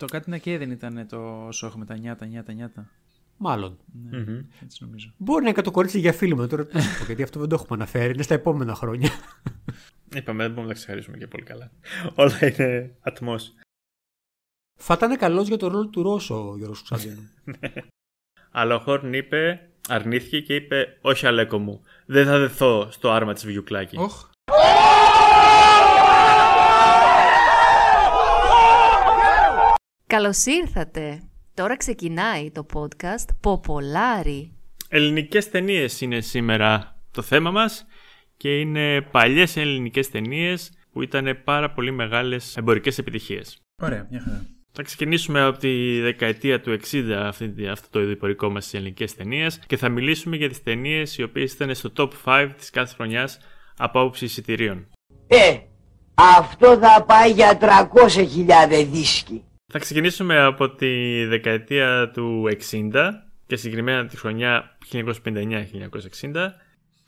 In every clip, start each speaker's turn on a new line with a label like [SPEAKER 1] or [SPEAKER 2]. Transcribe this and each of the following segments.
[SPEAKER 1] Το κάτι να και δεν ήταν το σόχ με τα νιάτα, νιάτα, νιάτα.
[SPEAKER 2] Μάλλον.
[SPEAKER 1] Ναι, έτσι νομίζω.
[SPEAKER 2] Μπορεί να είναι το κορίτσι για φίλο μου, τώρα τι να πω, γιατί αυτό δεν το έχουμε αναφέρει. Είναι στα επόμενα χρόνια.
[SPEAKER 3] Είπαμε, δεν μπορούμε να ξεχαρίσουμε και πολύ καλά. Όλα είναι ατμός.
[SPEAKER 2] Θα ήταν καλός για το ρόλο του Ρώσο ο Γιώργος Κωνσταντίνου.
[SPEAKER 3] Αλλά ο Χόρν είπε, αρνήθηκε και είπε: Όχι, Αλέκο μου, δεν θα δεθώ στο άρμα της Βιουκλάκη.
[SPEAKER 1] Οχ.
[SPEAKER 4] Καλώς ήρθατε. Τώρα ξεκινάει το podcast Ποπολάρι.
[SPEAKER 3] Ελληνικές ταινίες είναι σήμερα το θέμα μας και είναι παλιές ελληνικές ταινίες που ήταν πάρα πολύ μεγάλες εμπορικές επιτυχίες.
[SPEAKER 1] Ωραία, μια χαρά.
[SPEAKER 3] Θα ξεκινήσουμε από τη δεκαετία του 60 αυτή, αυτό το ειδηπορικό μας στις ελληνικές ταινίες και θα μιλήσουμε για τις ταινίες οι οποίες ήταν στο top 5 της κάθε χρονιάς από άποψη εισιτηρίων.
[SPEAKER 5] Ε, αυτό θα πάει για 300.000 δίσκοι.
[SPEAKER 3] Θα ξεκινήσουμε από τη δεκαετία του 60 και συγκεκριμένα τη χρονιά 1959-1960.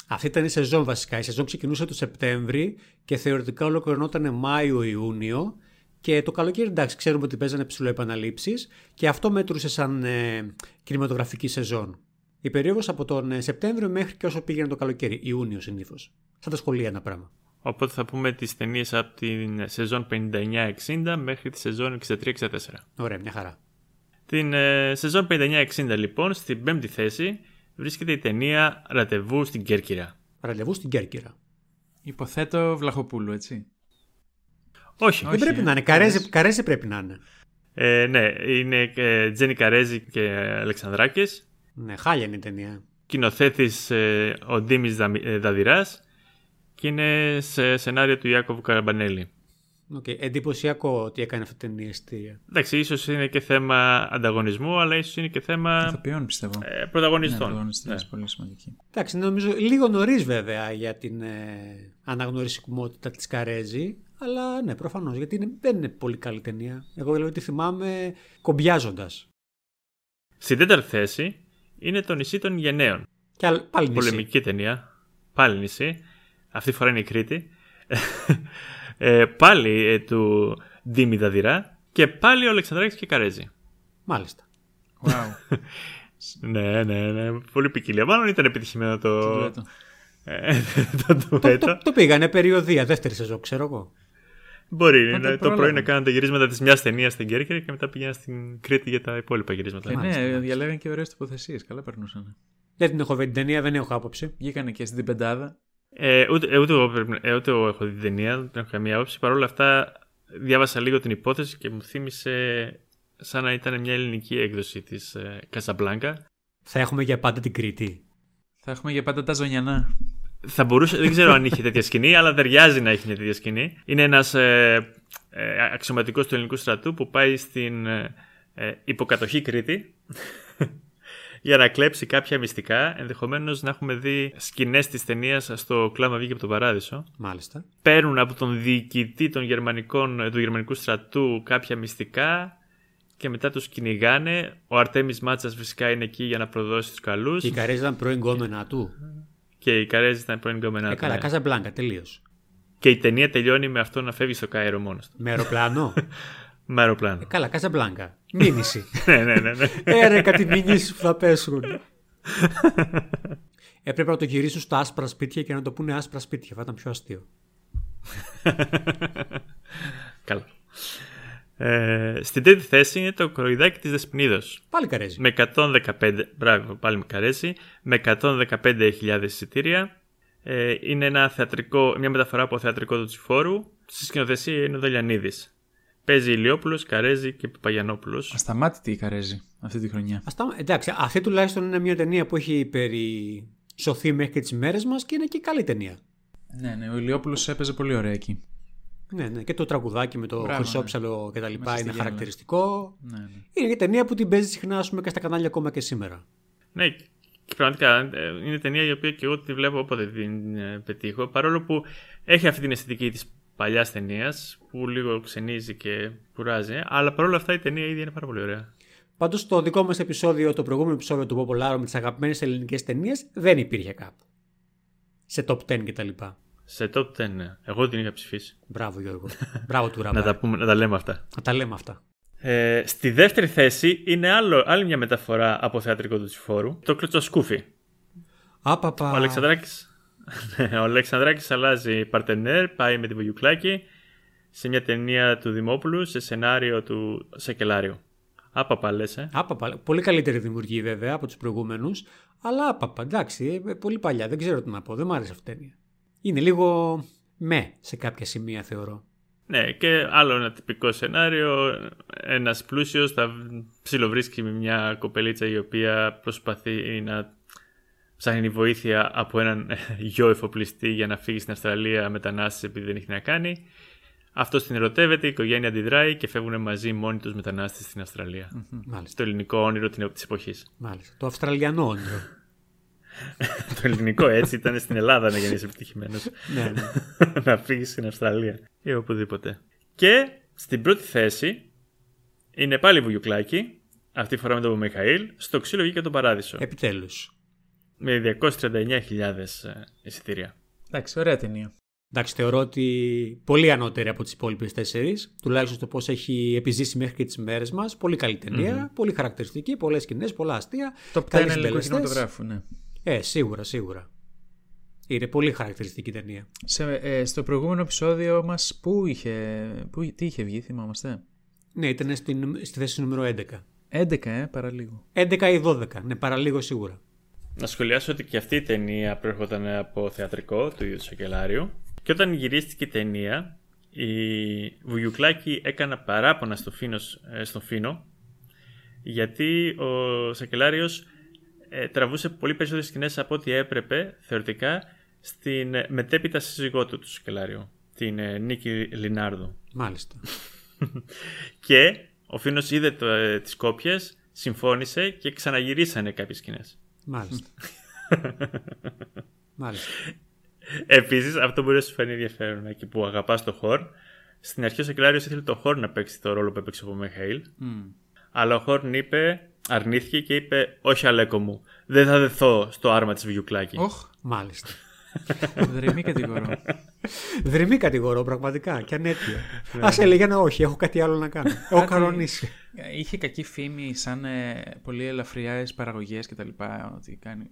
[SPEAKER 2] Αυτή ήταν η σεζόν βασικά. Η σεζόν ξεκινούσε το Σεπτέμβρη και θεωρητικά ολοκληρωνόταν Μάιο-Ιούνιο. Και το καλοκαίρι, εντάξει, ξέρουμε ότι παίζανε ψηλό επαναλήψεις και αυτό μέτρουσε σαν ε, κινηματογραφική σεζόν. Η περίοδος από τον ε, Σεπτέμβριο μέχρι και όσο πήγαινε το καλοκαίρι, Ιούνιο συνήθως. Σαν τα σχολεία ένα πράγμα.
[SPEAKER 3] Οπότε θα πούμε τις ταινίες από την σεζόν 59-60 μέχρι τη σεζόν 63-64.
[SPEAKER 2] Ωραία, μια χαρά.
[SPEAKER 3] Την ε, σεζόν 59-60 λοιπόν, στην πέμπτη θέση, βρίσκεται η ταινία Ραντεβού στην Κέρκυρα.
[SPEAKER 2] Ραντεβού στην Κέρκυρα.
[SPEAKER 1] Υποθέτω Βλαχοπούλου, έτσι.
[SPEAKER 3] Όχι.
[SPEAKER 2] Δεν πρέπει
[SPEAKER 1] ε.
[SPEAKER 2] να είναι. Καρέζι, καρέζι πρέπει να είναι.
[SPEAKER 3] Ε, ναι, είναι ε, Τζένι Καρέζη και Αλεξανδράκης.
[SPEAKER 2] Ναι, χάλια είναι η ταινία.
[SPEAKER 3] Κοινοθέτης ε, ο Ντίμης Δα, ε, Δαδυράς και είναι σε σενάριο του Ιάκωβου Καραμπανέλη.
[SPEAKER 2] Okay. Εντυπωσιακό ότι έκανε αυτή την ταινία εστία.
[SPEAKER 3] Εντάξει, ίσως είναι και θέμα ανταγωνισμού, αλλά ίσως είναι και θέμα
[SPEAKER 1] Ηθοποιών, πιστεύω.
[SPEAKER 3] ε,
[SPEAKER 1] Ναι,
[SPEAKER 3] πρωταγωνιστών.
[SPEAKER 1] πρωταγωνιστές, πολύ σημαντική.
[SPEAKER 2] Εντάξει, νομίζω λίγο νωρίς βέβαια για την ε, αναγνωρισιμότητα της Καρέζη. Αλλά ναι, προφανώς γιατί είναι, δεν είναι πολύ καλή ταινία. Εγώ δηλαδή τη θυμάμαι κομπιάζοντας.
[SPEAKER 3] Στην τέταρτη θέση είναι το νησί των Γενναίων.
[SPEAKER 2] Και άλλ- πάλι νησί.
[SPEAKER 3] Πολεμική ταινία. Πάλι νησί. Αυτή τη φορά είναι η Κρήτη. ε, πάλι ε, του Ντίμη Δαδυρά. Και πάλι ο Αλεξανδράκης και Καρέζη.
[SPEAKER 2] Μάλιστα.
[SPEAKER 1] Wow.
[SPEAKER 3] Ναι, ναι, ναι. Πολύ ποικιλία. Μάλλον ήταν επιτυχημένο το.
[SPEAKER 1] Το ντουέτο.
[SPEAKER 3] Ε, το
[SPEAKER 2] το,
[SPEAKER 3] ντουέτο.
[SPEAKER 2] το, το πήγανε περιοδία, δεύτερη σεζόν, ξέρω εγώ.
[SPEAKER 3] Μπορεί
[SPEAKER 1] Τότε
[SPEAKER 3] ναι, το
[SPEAKER 1] πρόλαβαν.
[SPEAKER 3] πρωί να κάνουν τα γυρίσματα της μιας ταινίας στην Κέρκυρα και μετά πήγαιναν στην Κρήτη για τα υπόλοιπα γυρίσματα.
[SPEAKER 1] Και
[SPEAKER 2] Μάλιστα,
[SPEAKER 1] ναι,
[SPEAKER 2] μάλιστα.
[SPEAKER 1] διαλέγαν και ωραίες τοποθεσίες. Καλά περνούσαν.
[SPEAKER 2] Δεν την έχω δει την ταινία, δεν έχω άποψη.
[SPEAKER 1] Βγήκανε και στην πεντάδα.
[SPEAKER 3] Ε, ούτε, ε, ούτε, εγώ, πρέπει- ε, ούτε εγώ έχω δει την ταινία, δεν έχω καμία άποψη. Παρ' όλα αυτά, διάβασα λίγο την υπόθεση και μου θύμισε σαν να ήταν μια ελληνική έκδοση της ε, Κασαμπλάνκα.
[SPEAKER 2] Θα έχουμε για πάντα την Κρήτη.
[SPEAKER 1] Θα έχουμε για πάντα τα ζωνιανά.
[SPEAKER 3] Θα μπορούσε, δεν ξέρω αν είχε τέτοια σκηνή, αλλά ταιριάζει να έχει μια τέτοια σκηνή. Είναι ένας ε, ε, αξιωματικός του ελληνικού στρατού που πάει στην ε, ε, υποκατοχή Κρήτη για να κλέψει κάποια μυστικά. Ενδεχομένως να έχουμε δει σκηνές της ταινίας στο κλάμα βγήκε από τον παράδεισο.
[SPEAKER 2] Μάλιστα.
[SPEAKER 3] παίρνουν από τον διοικητή των γερμανικών, του γερμανικού στρατού κάποια μυστικά και μετά τους κυνηγάνε. Ο Αρτέμις Μάτσας φυσικά είναι εκεί για να προδώσει τους καλούς
[SPEAKER 2] Και η Καρέζη ήταν πρώην γκόμενα του.
[SPEAKER 3] και η Καρέζη ήταν πρώην γκόμενά
[SPEAKER 2] Ε,
[SPEAKER 3] του,
[SPEAKER 2] καλά,
[SPEAKER 3] ναι.
[SPEAKER 2] Κάζα Μπλάνκα, τελείως.
[SPEAKER 3] Και η ταινία τελειώνει με αυτό να φεύγει στο Κάιρο μόνος του.
[SPEAKER 2] Με αεροπλάνο.
[SPEAKER 3] Με αεροπλάνο.
[SPEAKER 2] ε, καλά, Κάζα Μπλάνκα. Μήνυση.
[SPEAKER 3] ναι, ναι, ναι. ναι.
[SPEAKER 2] Έρε κάτι μηνύσει που θα πέσουν. Έπρεπε να το γυρίσουν στα άσπρα σπίτια και να το πούνε άσπρα σπίτια. Θα ήταν πιο αστείο.
[SPEAKER 3] Καλά. Ε, στην τρίτη θέση είναι το κοροϊδάκι της Δεσποινίδος.
[SPEAKER 2] Πάλι Καρέζη.
[SPEAKER 3] με 115, μπράβο, πάλι με καρέζι, με 115.000 εισιτήρια. Ε, είναι ένα θεατρικό, μια μεταφορά από θεατρικό του Τσιφόρου. Στη σκηνοθεσία είναι ο Δελιανίδης. Παίζει Ηλιόπουλος, Καρέζη και Παπαγιανόπουλος.
[SPEAKER 1] Ασταμάτητη η Καρέζη αυτή τη χρονιά.
[SPEAKER 2] Asta... Εντάξει, αυτή τουλάχιστον είναι μια ταινία που έχει περισωθεί μέχρι και τις μέρες μας και είναι και καλή ταινία.
[SPEAKER 1] Ναι, ναι, ο Ηλιόπουλος έπαιζε πολύ ωραία εκεί.
[SPEAKER 2] Ναι, ναι, και το τραγουδάκι με το
[SPEAKER 1] Μπράβο,
[SPEAKER 2] χρυσόψαλο και τα λοιπά
[SPEAKER 1] Μέσα στη
[SPEAKER 2] είναι
[SPEAKER 1] γυάλα.
[SPEAKER 2] χαρακτηριστικό.
[SPEAKER 1] Ναι, ναι.
[SPEAKER 2] Είναι μια ταινία που την παίζει συχνά ας πούμε, και στα κανάλια ακόμα και σήμερα.
[SPEAKER 3] Ναι, και πραγματικά ε, είναι ταινία η οποία και εγώ τη βλέπω όποτε την ε, πετύχω. Παρόλο που έχει αυτή την αισθητική της παλιάς ταινίας που λίγο ξενίζει και κουράζει. Αλλά παρόλα αυτά η ταινία ήδη είναι πάρα πολύ ωραία.
[SPEAKER 2] Πάντως το δικό μας επεισόδιο, το προηγούμενο επεισόδιο του Ποπολάροι με τις αγαπημένες ελληνικές ταινίες δεν υπήρχε κάπου. Σε top 10 κτλ.
[SPEAKER 3] Σε top 10, ναι. Εγώ την είχα ψηφίσει.
[SPEAKER 2] Μπράβο Γιώργο. Μπράβο του
[SPEAKER 3] να,
[SPEAKER 2] Ραμπάρ.
[SPEAKER 3] τα πούμε, να τα λέμε αυτά.
[SPEAKER 2] Να τα λέμε αυτά.
[SPEAKER 3] Ε, στη δεύτερη θέση είναι άλλο, άλλη μια μεταφορά από θεατρικό του Τσιφόρου, το Κλωτσοσκούφι.
[SPEAKER 2] Άπαπα.
[SPEAKER 3] Ο Αλεξανδράκης, Ναι, ο Αλεξανδράκης αλλάζει παρτενέρ, πάει με τη Βουγιουκλάκη σε μια ταινία του Δημόπουλου σε σενάριο του Σεκελάριου. Άπαπα λες, ε.
[SPEAKER 2] Άπαπα. Πολύ καλύτερη δημιουργή βέβαια από τους προηγούμενους. Αλλά άπαπα. Εντάξει, ε, πολύ παλιά. Δεν ξέρω τι να πω. Δεν μου άρεσε αυτή η ταινία. Είναι λίγο με σε κάποια σημεία θεωρώ.
[SPEAKER 3] Ναι, και άλλο ένα τυπικό σενάριο. Ένας πλούσιος θα ψιλοβρίσκει με μια κοπελίτσα η οποία προσπαθεί να ψάχνει βοήθεια από έναν γιο εφοπλιστή για να φύγει στην Αυστραλία μετανάστες επειδή δεν έχει να κάνει. Αυτός την ερωτεύεται, η οικογένεια αντιδράει και φεύγουν μαζί μόνοι τους μετανάστες στην Αυστραλία.
[SPEAKER 2] Μάλιστα.
[SPEAKER 3] Το ελληνικό όνειρο της εποχής.
[SPEAKER 2] Μάλιστα. Το Αυστραλιανό όνειρο.
[SPEAKER 3] το ελληνικό έτσι ήταν στην Ελλάδα να γεννήσει επιτυχημένος.
[SPEAKER 2] ναι, ναι.
[SPEAKER 3] να φύγεις στην Αυστραλία ή οπουδήποτε. Και στην πρώτη θέση είναι πάλι Βουγιουκλάκη, αυτή τη φορά με τον Μιχαήλ, στο ξύλο βγήκε τον Παράδεισο.
[SPEAKER 2] Επιτέλους.
[SPEAKER 3] Με 239.000 εισιτήρια.
[SPEAKER 1] Εντάξει, ωραία ταινία.
[SPEAKER 2] Εντάξει, θεωρώ ότι πολύ ανώτερη από τις υπόλοιπες τέσσερις, τουλάχιστον στο πώς έχει επιζήσει μέχρι και τις μέρες μας. Πολύ καλή ταινία, πολύ χαρακτηριστική, πολλές σκηνές, πολλά αστεία.
[SPEAKER 1] Το 10
[SPEAKER 2] καλοί
[SPEAKER 1] ελληνικού
[SPEAKER 2] συντελεστές.
[SPEAKER 1] κινηματογράφου, ναι.
[SPEAKER 2] Ε, σίγουρα, σίγουρα. Είναι πολύ χαρακτηριστική ταινία.
[SPEAKER 1] Σε, ε, στο προηγούμενο επεισόδιο μας, πού είχε. Πού, τι είχε βγει, θυμάμαστε;
[SPEAKER 2] Ναι, ήταν στην, στη θέση νούμερο 11.
[SPEAKER 1] 11, ε, παραλίγο.
[SPEAKER 2] 11 ή 12, ναι, παραλίγο σίγουρα.
[SPEAKER 3] Να σχολιάσω ότι και αυτή η ταινία προέρχονταν από θεατρικό του ίδιου του Σακελάριου. Και όταν γυρίστηκε η ταινία, η Βουγιουκλάκη έκανα παράπονα στο Φίνος, ε, στον Φίνο γιατί ο Σακελάριος ε, τραβούσε πολύ περισσότερες σκηνές από ό,τι έπρεπε θεωρητικά στην ε, μετέπειτα σύζυγό του του Σακελάριου, την ε, Νίκη Λινάρδου.
[SPEAKER 2] Μάλιστα.
[SPEAKER 3] Και ο Φίνος είδε το, ε, τις κόπιες, συμφώνησε και ξαναγυρίσανε κάποιες σκηνές.
[SPEAKER 2] Μάλιστα. Μάλιστα.
[SPEAKER 3] Επίσης, αυτό μπορεί να σου φανεί ενδιαφέρον εκεί που αγαπάς το χορ. Στην αρχή ο Σακελάριο ήθελε το χορ να παίξει το ρόλο που έπαιξε ο Μιχαήλ. Αλλά ο Χόρν είπε, αρνήθηκε και είπε: Όχι, Αλέκο μου, δεν θα δεθώ στο άρμα της Βιουκλάκη.
[SPEAKER 1] Όχ,
[SPEAKER 2] Μάλιστα.
[SPEAKER 1] δρεμή κατηγορώ.
[SPEAKER 2] Δρυμή κατηγορώ πραγματικά και ανέτεια. Α έλεγε ένα όχι, έχω κάτι άλλο να κάνω. Έχω
[SPEAKER 1] Κάτι-
[SPEAKER 2] κανονίσει.
[SPEAKER 1] Είχε κακή φήμη σαν ε, πολύ ελαφριές παραγωγές κτλ. Ότι κάνει.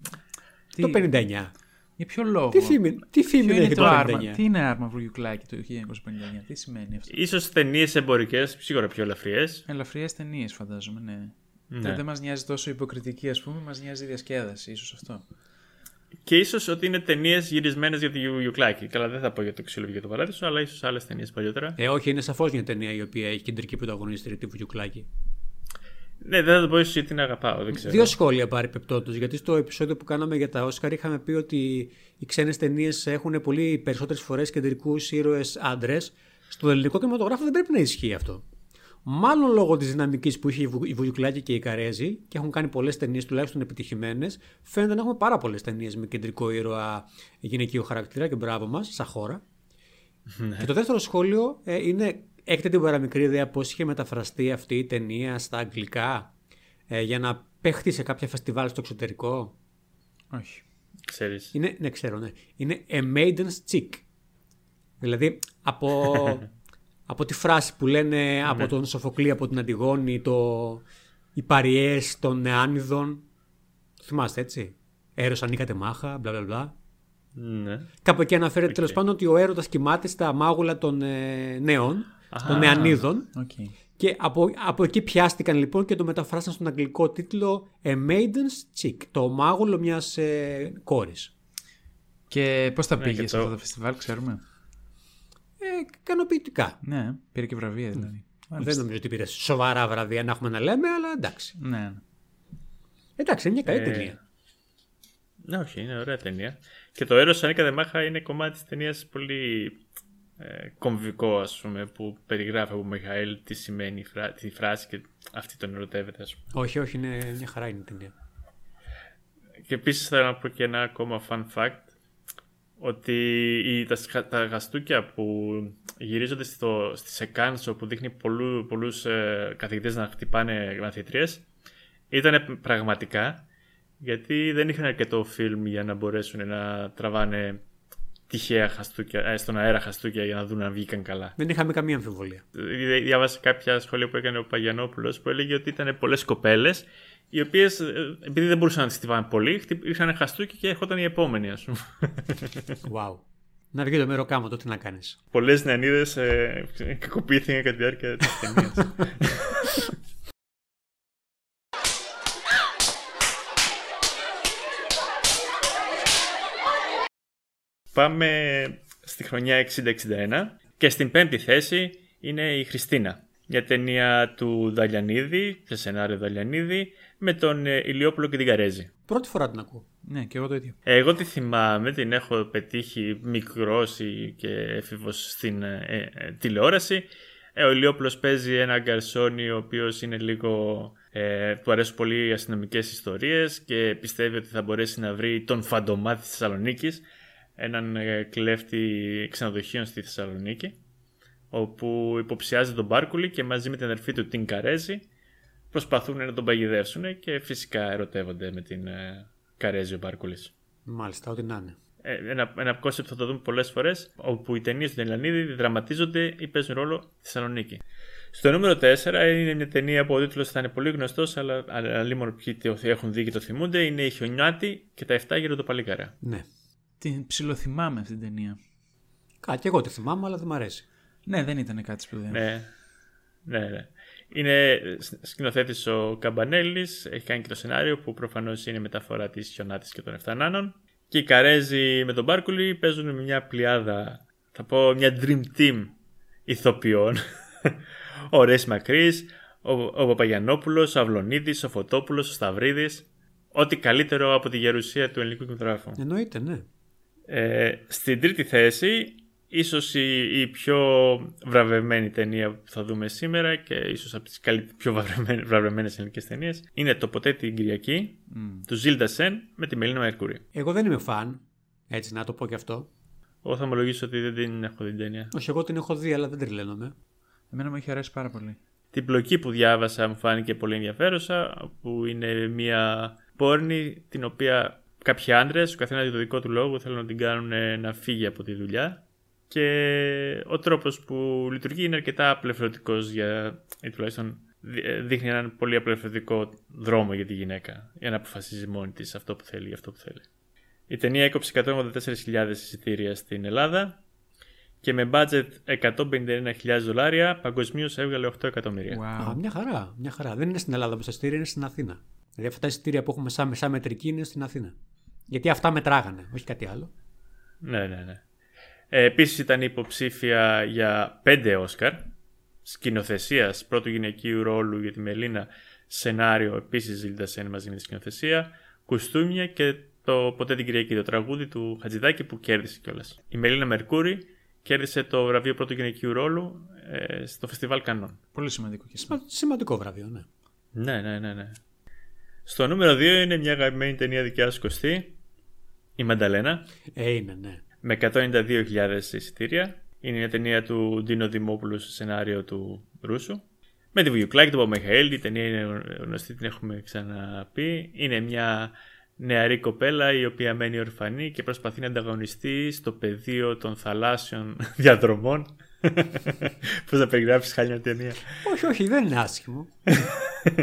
[SPEAKER 1] Τι-
[SPEAKER 2] Το 59.
[SPEAKER 1] Για ποιο λόγο;
[SPEAKER 2] Τι φήμη, τι φήμη
[SPEAKER 1] Ποιο
[SPEAKER 2] δεν
[SPEAKER 1] είναι
[SPEAKER 2] έχει
[SPEAKER 1] το
[SPEAKER 2] το
[SPEAKER 1] άρμα.
[SPEAKER 2] 59.
[SPEAKER 1] Τι είναι άρμα βουργιουκλάκι το 1959. Τι σημαίνει αυτό;
[SPEAKER 3] Ίσως ταινίες εμπορικές, σίγουρα πιο ελαφριές.
[SPEAKER 1] Ελαφριές ταινίες, φαντάζομαι, ναι.
[SPEAKER 3] Ναι.
[SPEAKER 1] Δεν μας νοιάζει τόσο υποκριτική, ας πούμε, μας νοιάζει η διασκέδαση, ίσως αυτό.
[SPEAKER 3] Και ίσως ότι είναι ταινίες γυρισμένες για τη Βιουκλάκη. Καλά, δεν θα πω για το ξύλο και το παράδεισο, αλλά ίσως άλλες ταινίες παλιότερα.
[SPEAKER 2] Ε, όχι, είναι σαφώς μια ταινία η οποία έχει κεντρική πρωταγωνίστρια τη Βουγιουκλάκη.
[SPEAKER 3] Ναι, δεν θα το πω ίσω γιατί την αγαπάω, δεν ξέρω.
[SPEAKER 2] Δύο σχόλια πάρει πεπτόντως. Γιατί στο επεισόδιο που κάναμε για τα Όσκαρ είχαμε πει ότι οι ξένες ταινίες έχουν πολύ περισσότερες φορές κεντρικούς ήρωες άντρες. Στο ελληνικό κινηματογράφο δεν πρέπει να ισχύει αυτό. Μάλλον λόγω της δυναμικής που είχε η Βου- η Βουγιουκλάκη και η Καρέζη και έχουν κάνει πολλές ταινίες τουλάχιστον επιτυχημένες, φαίνεται να έχουμε πάρα πολλές ταινίες με κεντρικό ήρωα γυναικείο χαρακτήρα και μπράβο μας, σαν χώρα. Και το δεύτερο σχόλιο ε, είναι, έχετε την παραμικρή ιδέα πώς είχε μεταφραστεί αυτή η ταινία στα αγγλικά ε, για να παίχτει σε κάποια φεστιβάλ στο εξωτερικό.
[SPEAKER 1] Όχι.
[SPEAKER 3] Ξέρεις.
[SPEAKER 2] Είναι, ναι, ξέρω, ναι. Είναι A Maiden's Cheek. Δηλαδή, από, από τη φράση που λένε από τον Σοφοκλή, από την Αντιγόνη, το, οι παρειές των νεανίδων. Το θυμάστε, έτσι; Έρως ανίκατε μάχαν, μπλα μπλα μπλα.
[SPEAKER 3] Ναι.
[SPEAKER 2] Κάπου εκεί αναφέρεται τέλος πάντων ότι ο έρωτας κοιμάται στα μάγουλα των ε, νέων, των νεανίδων.
[SPEAKER 1] Οκ.
[SPEAKER 2] Και από, από εκεί πιάστηκαν λοιπόν και το μεταφράσαν στον αγγλικό τίτλο A Maiden's Cheek, το μάγουλο μιας ε, κόρης.
[SPEAKER 1] Και πώς τα
[SPEAKER 3] Ναι,
[SPEAKER 1] πήγες
[SPEAKER 3] και
[SPEAKER 1] σε
[SPEAKER 3] το-
[SPEAKER 1] αυτό το φεστιβάλ, ξέρουμε;
[SPEAKER 2] Ε, ικανοποιητικά.
[SPEAKER 1] Ναι, πήρε και βραβεία δηλαδή.
[SPEAKER 2] Δεν νομίζω ότι πήρε σοβαρά βραβεία να έχουμε να λέμε, αλλά εντάξει.
[SPEAKER 1] Ναι, ναι.
[SPEAKER 2] Εντάξει, είναι μια καλή
[SPEAKER 3] Ε,
[SPEAKER 2] ταινία.
[SPEAKER 3] Ναι, όχι, είναι ωραία ταινία. Και το έρωτο Ανίκα Δεμάχα είναι κομμάτι της ταινίας πολύ ε, κομβικό, ας πούμε, που περιγράφει από Μιχαήλ τι σημαίνει η φρά- τη φράση και αυτή τον ερωτεύεται, ας πούμε.
[SPEAKER 2] Όχι, όχι, είναι μια χαρά είναι η ταινία.
[SPEAKER 3] Και επίσης θέλω να πω και ένα ακόμα fun fact. Ότι οι, τα, σχα- τα γαστούκια που γυρίζονται στο, στη Σεκάνσο που δείχνει πολλού, πολλούς ε, καθηγητές να χτυπάνε μαθητρίες ήταν πραγματικά γιατί δεν είχαν αρκετό φιλμ για να μπορέσουν να τραβάνε τυχαία χαστούκια, ε, στον αέρα χαστούκια για να δουν αν βγήκαν καλά.
[SPEAKER 2] Δεν είχαμε καμία αμφιβολία.
[SPEAKER 3] Δι- Διάβασα κάποια σχόλια που έκανε ο Παγιανόπουλος που έλεγε ότι ήταν πολλές κοπέλες οι οποίες ε, επειδή δεν μπορούσαν να τις στιβάνε πολύ, χτυ- ήρθαν χαστούκι και έρχονταν η επόμενη, ας πούμε.
[SPEAKER 2] Wow. Να βγει το μέρο κάμα το τι να κάνει.
[SPEAKER 3] Πολλές νεανίδες ε, κακοποιήθηκαν κατά τη διάρκεια της ταινίας. Πάμε στη χρονιά 60-61 και στην πέμπτη θέση είναι η Χριστίνα. Μια ταινία του Δαλιανίδη, σε σενάριο Δαλιανίδη, με τον ε, Ηλιόπουλο και την Καρέζη.
[SPEAKER 2] Πρώτη φορά την ακούω.
[SPEAKER 1] Ναι, και εγώ το ίδιο.
[SPEAKER 3] Εγώ τη θυμάμαι, την έχω πετύχει μικρός ή και έφηβος στην ε, ε, τηλεόραση. Ε, ο Ηλιόπουλος παίζει ένα γκαρσόνι ο οποίος είναι λίγο... Ε, του αρέσουν πολύ οι αστυνομικές ιστορίες και πιστεύει ότι θα μπορέσει να βρει τον φαντομά της Θεσσαλονίκης, έναν ε, κλέφτη ξενοδοχείων στη Θεσσαλονίκη, όπου υποψιάζει τον Μπάρκουλη και μαζί με την αδερφή του την Καρέζη προσπαθούν να τον παγιδεύσουν και φυσικά ερωτεύονται με την ε, Καρέζη ο Μπάρκουλης.
[SPEAKER 2] Μάλιστα, ό,τι να είναι.
[SPEAKER 3] Ε, ένα, ένα κόνσεπτ που θα το δούμε πολλές φορές, όπου οι ταινίες του Δαλιανίδη διαδραματίζονται ή παίζουν ρόλο στη Θεσσαλονίκη. Στο νούμερο 4 είναι μια ταινία που ο τίτλος θα είναι πολύ γνωστός, αλλά, αλλά λίγοι το έχουν δει και το θυμούνται. Είναι η Χιονάτη και τα 7 γεροντοπαλίκαρα.
[SPEAKER 2] Ναι.
[SPEAKER 1] Την ψιλοθυμάμαι αυτή την ταινία.
[SPEAKER 2] Κάτι, εγώ τη θυμάμαι, αλλά δεν μ' αρέσει.
[SPEAKER 1] Ναι, δεν ήταν κάτι σπουδαίο.
[SPEAKER 3] Ναι, ναι, ναι. Είναι σκηνοθέτης ο Καμπανέλης, έχει κάνει και το σενάριο που προφανώς είναι μεταφορά της Χιονάτης και των 7 Νάνων. Και η Καρέζη με τον Μπάρκουλη παίζουν με μια πλειάδα, θα πω μια dream team ηθοποιών. ο Ρέις Μακρύς, ο, ο Παπαγιανόπουλος, ο Αυλονίδης, ο Φωτόπουλος, ο Σταυρίδης. Ό,τι καλύτερο από τη γερουσία του ελληνικού κινηματογράφου.
[SPEAKER 2] Εννοείται, ναι.
[SPEAKER 3] Ε, στην τρίτη θέση, ίσως η, η πιο βραβευμένη ταινία που θα δούμε σήμερα και ίσως από τις καλύτερες, πιο βραβευμένες, βραβευμένες ελληνικές ταινίες είναι το «Ποτέ την Κυριακή» του Ζίλντα Σεν με τη Μελίνα Μερκούρη.
[SPEAKER 2] Εγώ δεν είμαι φαν. Έτσι, να το πω και αυτό.
[SPEAKER 3] Εγώ θα ομολογήσω ότι δεν την έχω δει την ταινία.
[SPEAKER 2] Όχι, εγώ την έχω δει, αλλά δεν τρελαίνομαι.
[SPEAKER 1] Εμένα μου έχει αρέσει πάρα πολύ.
[SPEAKER 3] Την πλοκή που διάβασα μου φάνηκε πολύ ενδιαφέρουσα, που είναι μια πόρνη την οποία κάποιοι άντρες, ο καθένας για το δικό του λόγο, θέλουν να την κάνουν ε, να φύγει από τη δουλειά. Και ο τρόπος που λειτουργεί είναι αρκετά απελευθερωτικός για, ή τουλάχιστον δι- ε, δείχνει έναν πολύ απελευθερωτικό δρόμο για τη γυναίκα για να αποφασίζει μόνη της αυτό που θέλει, αυτό που θέλει. Η ταινία έκοψε 184.000 εισιτήρια στην Ελλάδα και με budget 151.000 δολάρια παγκοσμίως έβγαλε 8 εκατομμύρια.
[SPEAKER 2] Α,
[SPEAKER 1] Wow.
[SPEAKER 2] μια χαρά. Μια χαρά. Δεν είναι στην Ελλάδα που τα εισιτήρια είναι στην Αθήνα. Δηλαδή αυτά τα εισιτήρια που έχουμε σαν, σαν μετρική είναι στην Αθήνα. Γιατί αυτά μετράγανε, όχι κάτι άλλο.
[SPEAKER 3] Ναι, ναι, ναι. Ε, επίσης ήταν υποψήφια για 5 Όσκαρ σκηνοθεσίας πρώτου γυναικείου ρόλου για τη Μελίνα σενάριο επίσης Ζήλτα Σεν μαζί με τη σκηνοθεσία κουστούμια και το Ποτέ την Κυριακή, το τραγούδι του Χατζηδάκη που κέρδισε κιόλας. Η Μελίνα Μερκούρη κέρδισε το βραβείο πρώτου γυναικείου ρόλου ε, στο φεστιβάλ Κανών.
[SPEAKER 1] Πολύ σημαντικό και σημαντικό.
[SPEAKER 2] Σημα- σημαντικό βραβείο, ναι.
[SPEAKER 3] Ναι, ναι, ναι, ναι. Στο νούμερο 2 είναι μια αγαπημένη ταινία δικιά σου Κωστή, η Μανταλένα.
[SPEAKER 2] Ε, είναι, ναι.
[SPEAKER 3] με 192.000 εισιτήρια. Είναι μια ταινία του Ντίνο Δημόπουλου σε σενάριο του Ρούσου. Με τη Βουγιουκλάκη, τον Παπαμιχαήλ. Η ταινία είναι γνωστή, την έχουμε ξαναπεί. Είναι μια νεαρή κοπέλα η οποία μένει ορφανή και προσπαθεί να ανταγωνιστεί στο πεδίο των θαλάσσιων διαδρομών. Πώς να περιγράψεις χάλια μια ταινία;
[SPEAKER 2] Όχι, όχι, δεν είναι άσχημο.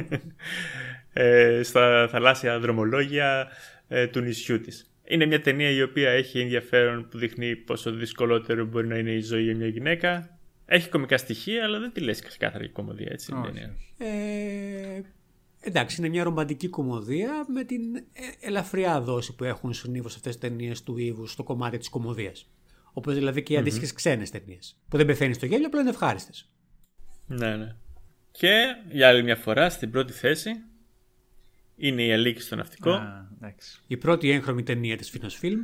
[SPEAKER 3] ε, στα θαλάσσια δρομολόγια ε, του νησιού της. Είναι μια ταινία η οποία έχει ενδιαφέρον που δείχνει πόσο δυσκολότερο μπορεί να είναι η ζωή για μια γυναίκα. Έχει κομικά στοιχεία, αλλά δεν τη λες ξεκάθαρη κομμωδία, έτσι. η
[SPEAKER 1] Όχι,
[SPEAKER 3] ταινία.
[SPEAKER 1] όχι.
[SPEAKER 2] Ε, εντάξει, είναι μια ρομαντική κομμωδία με την ε, ελαφριά δόση που έχουν συνήθως αυτές τις ταινίες του Ήβου στο κομμάτι της κομμωδίας. Όπως δηλαδή και οι αντίστοιχες ξένες ταινίες. Που δεν πεθαίνει στο γέλιο, απλά είναι ευχάριστες.
[SPEAKER 3] Ναι, ναι. Και για άλλη μια φορά στην πρώτη θέση είναι η Αλίκη στο Ναυτικό
[SPEAKER 1] Α, εντάξει.
[SPEAKER 2] Η πρώτη έγχρωμη ταινία της Φίνο Φιλμ.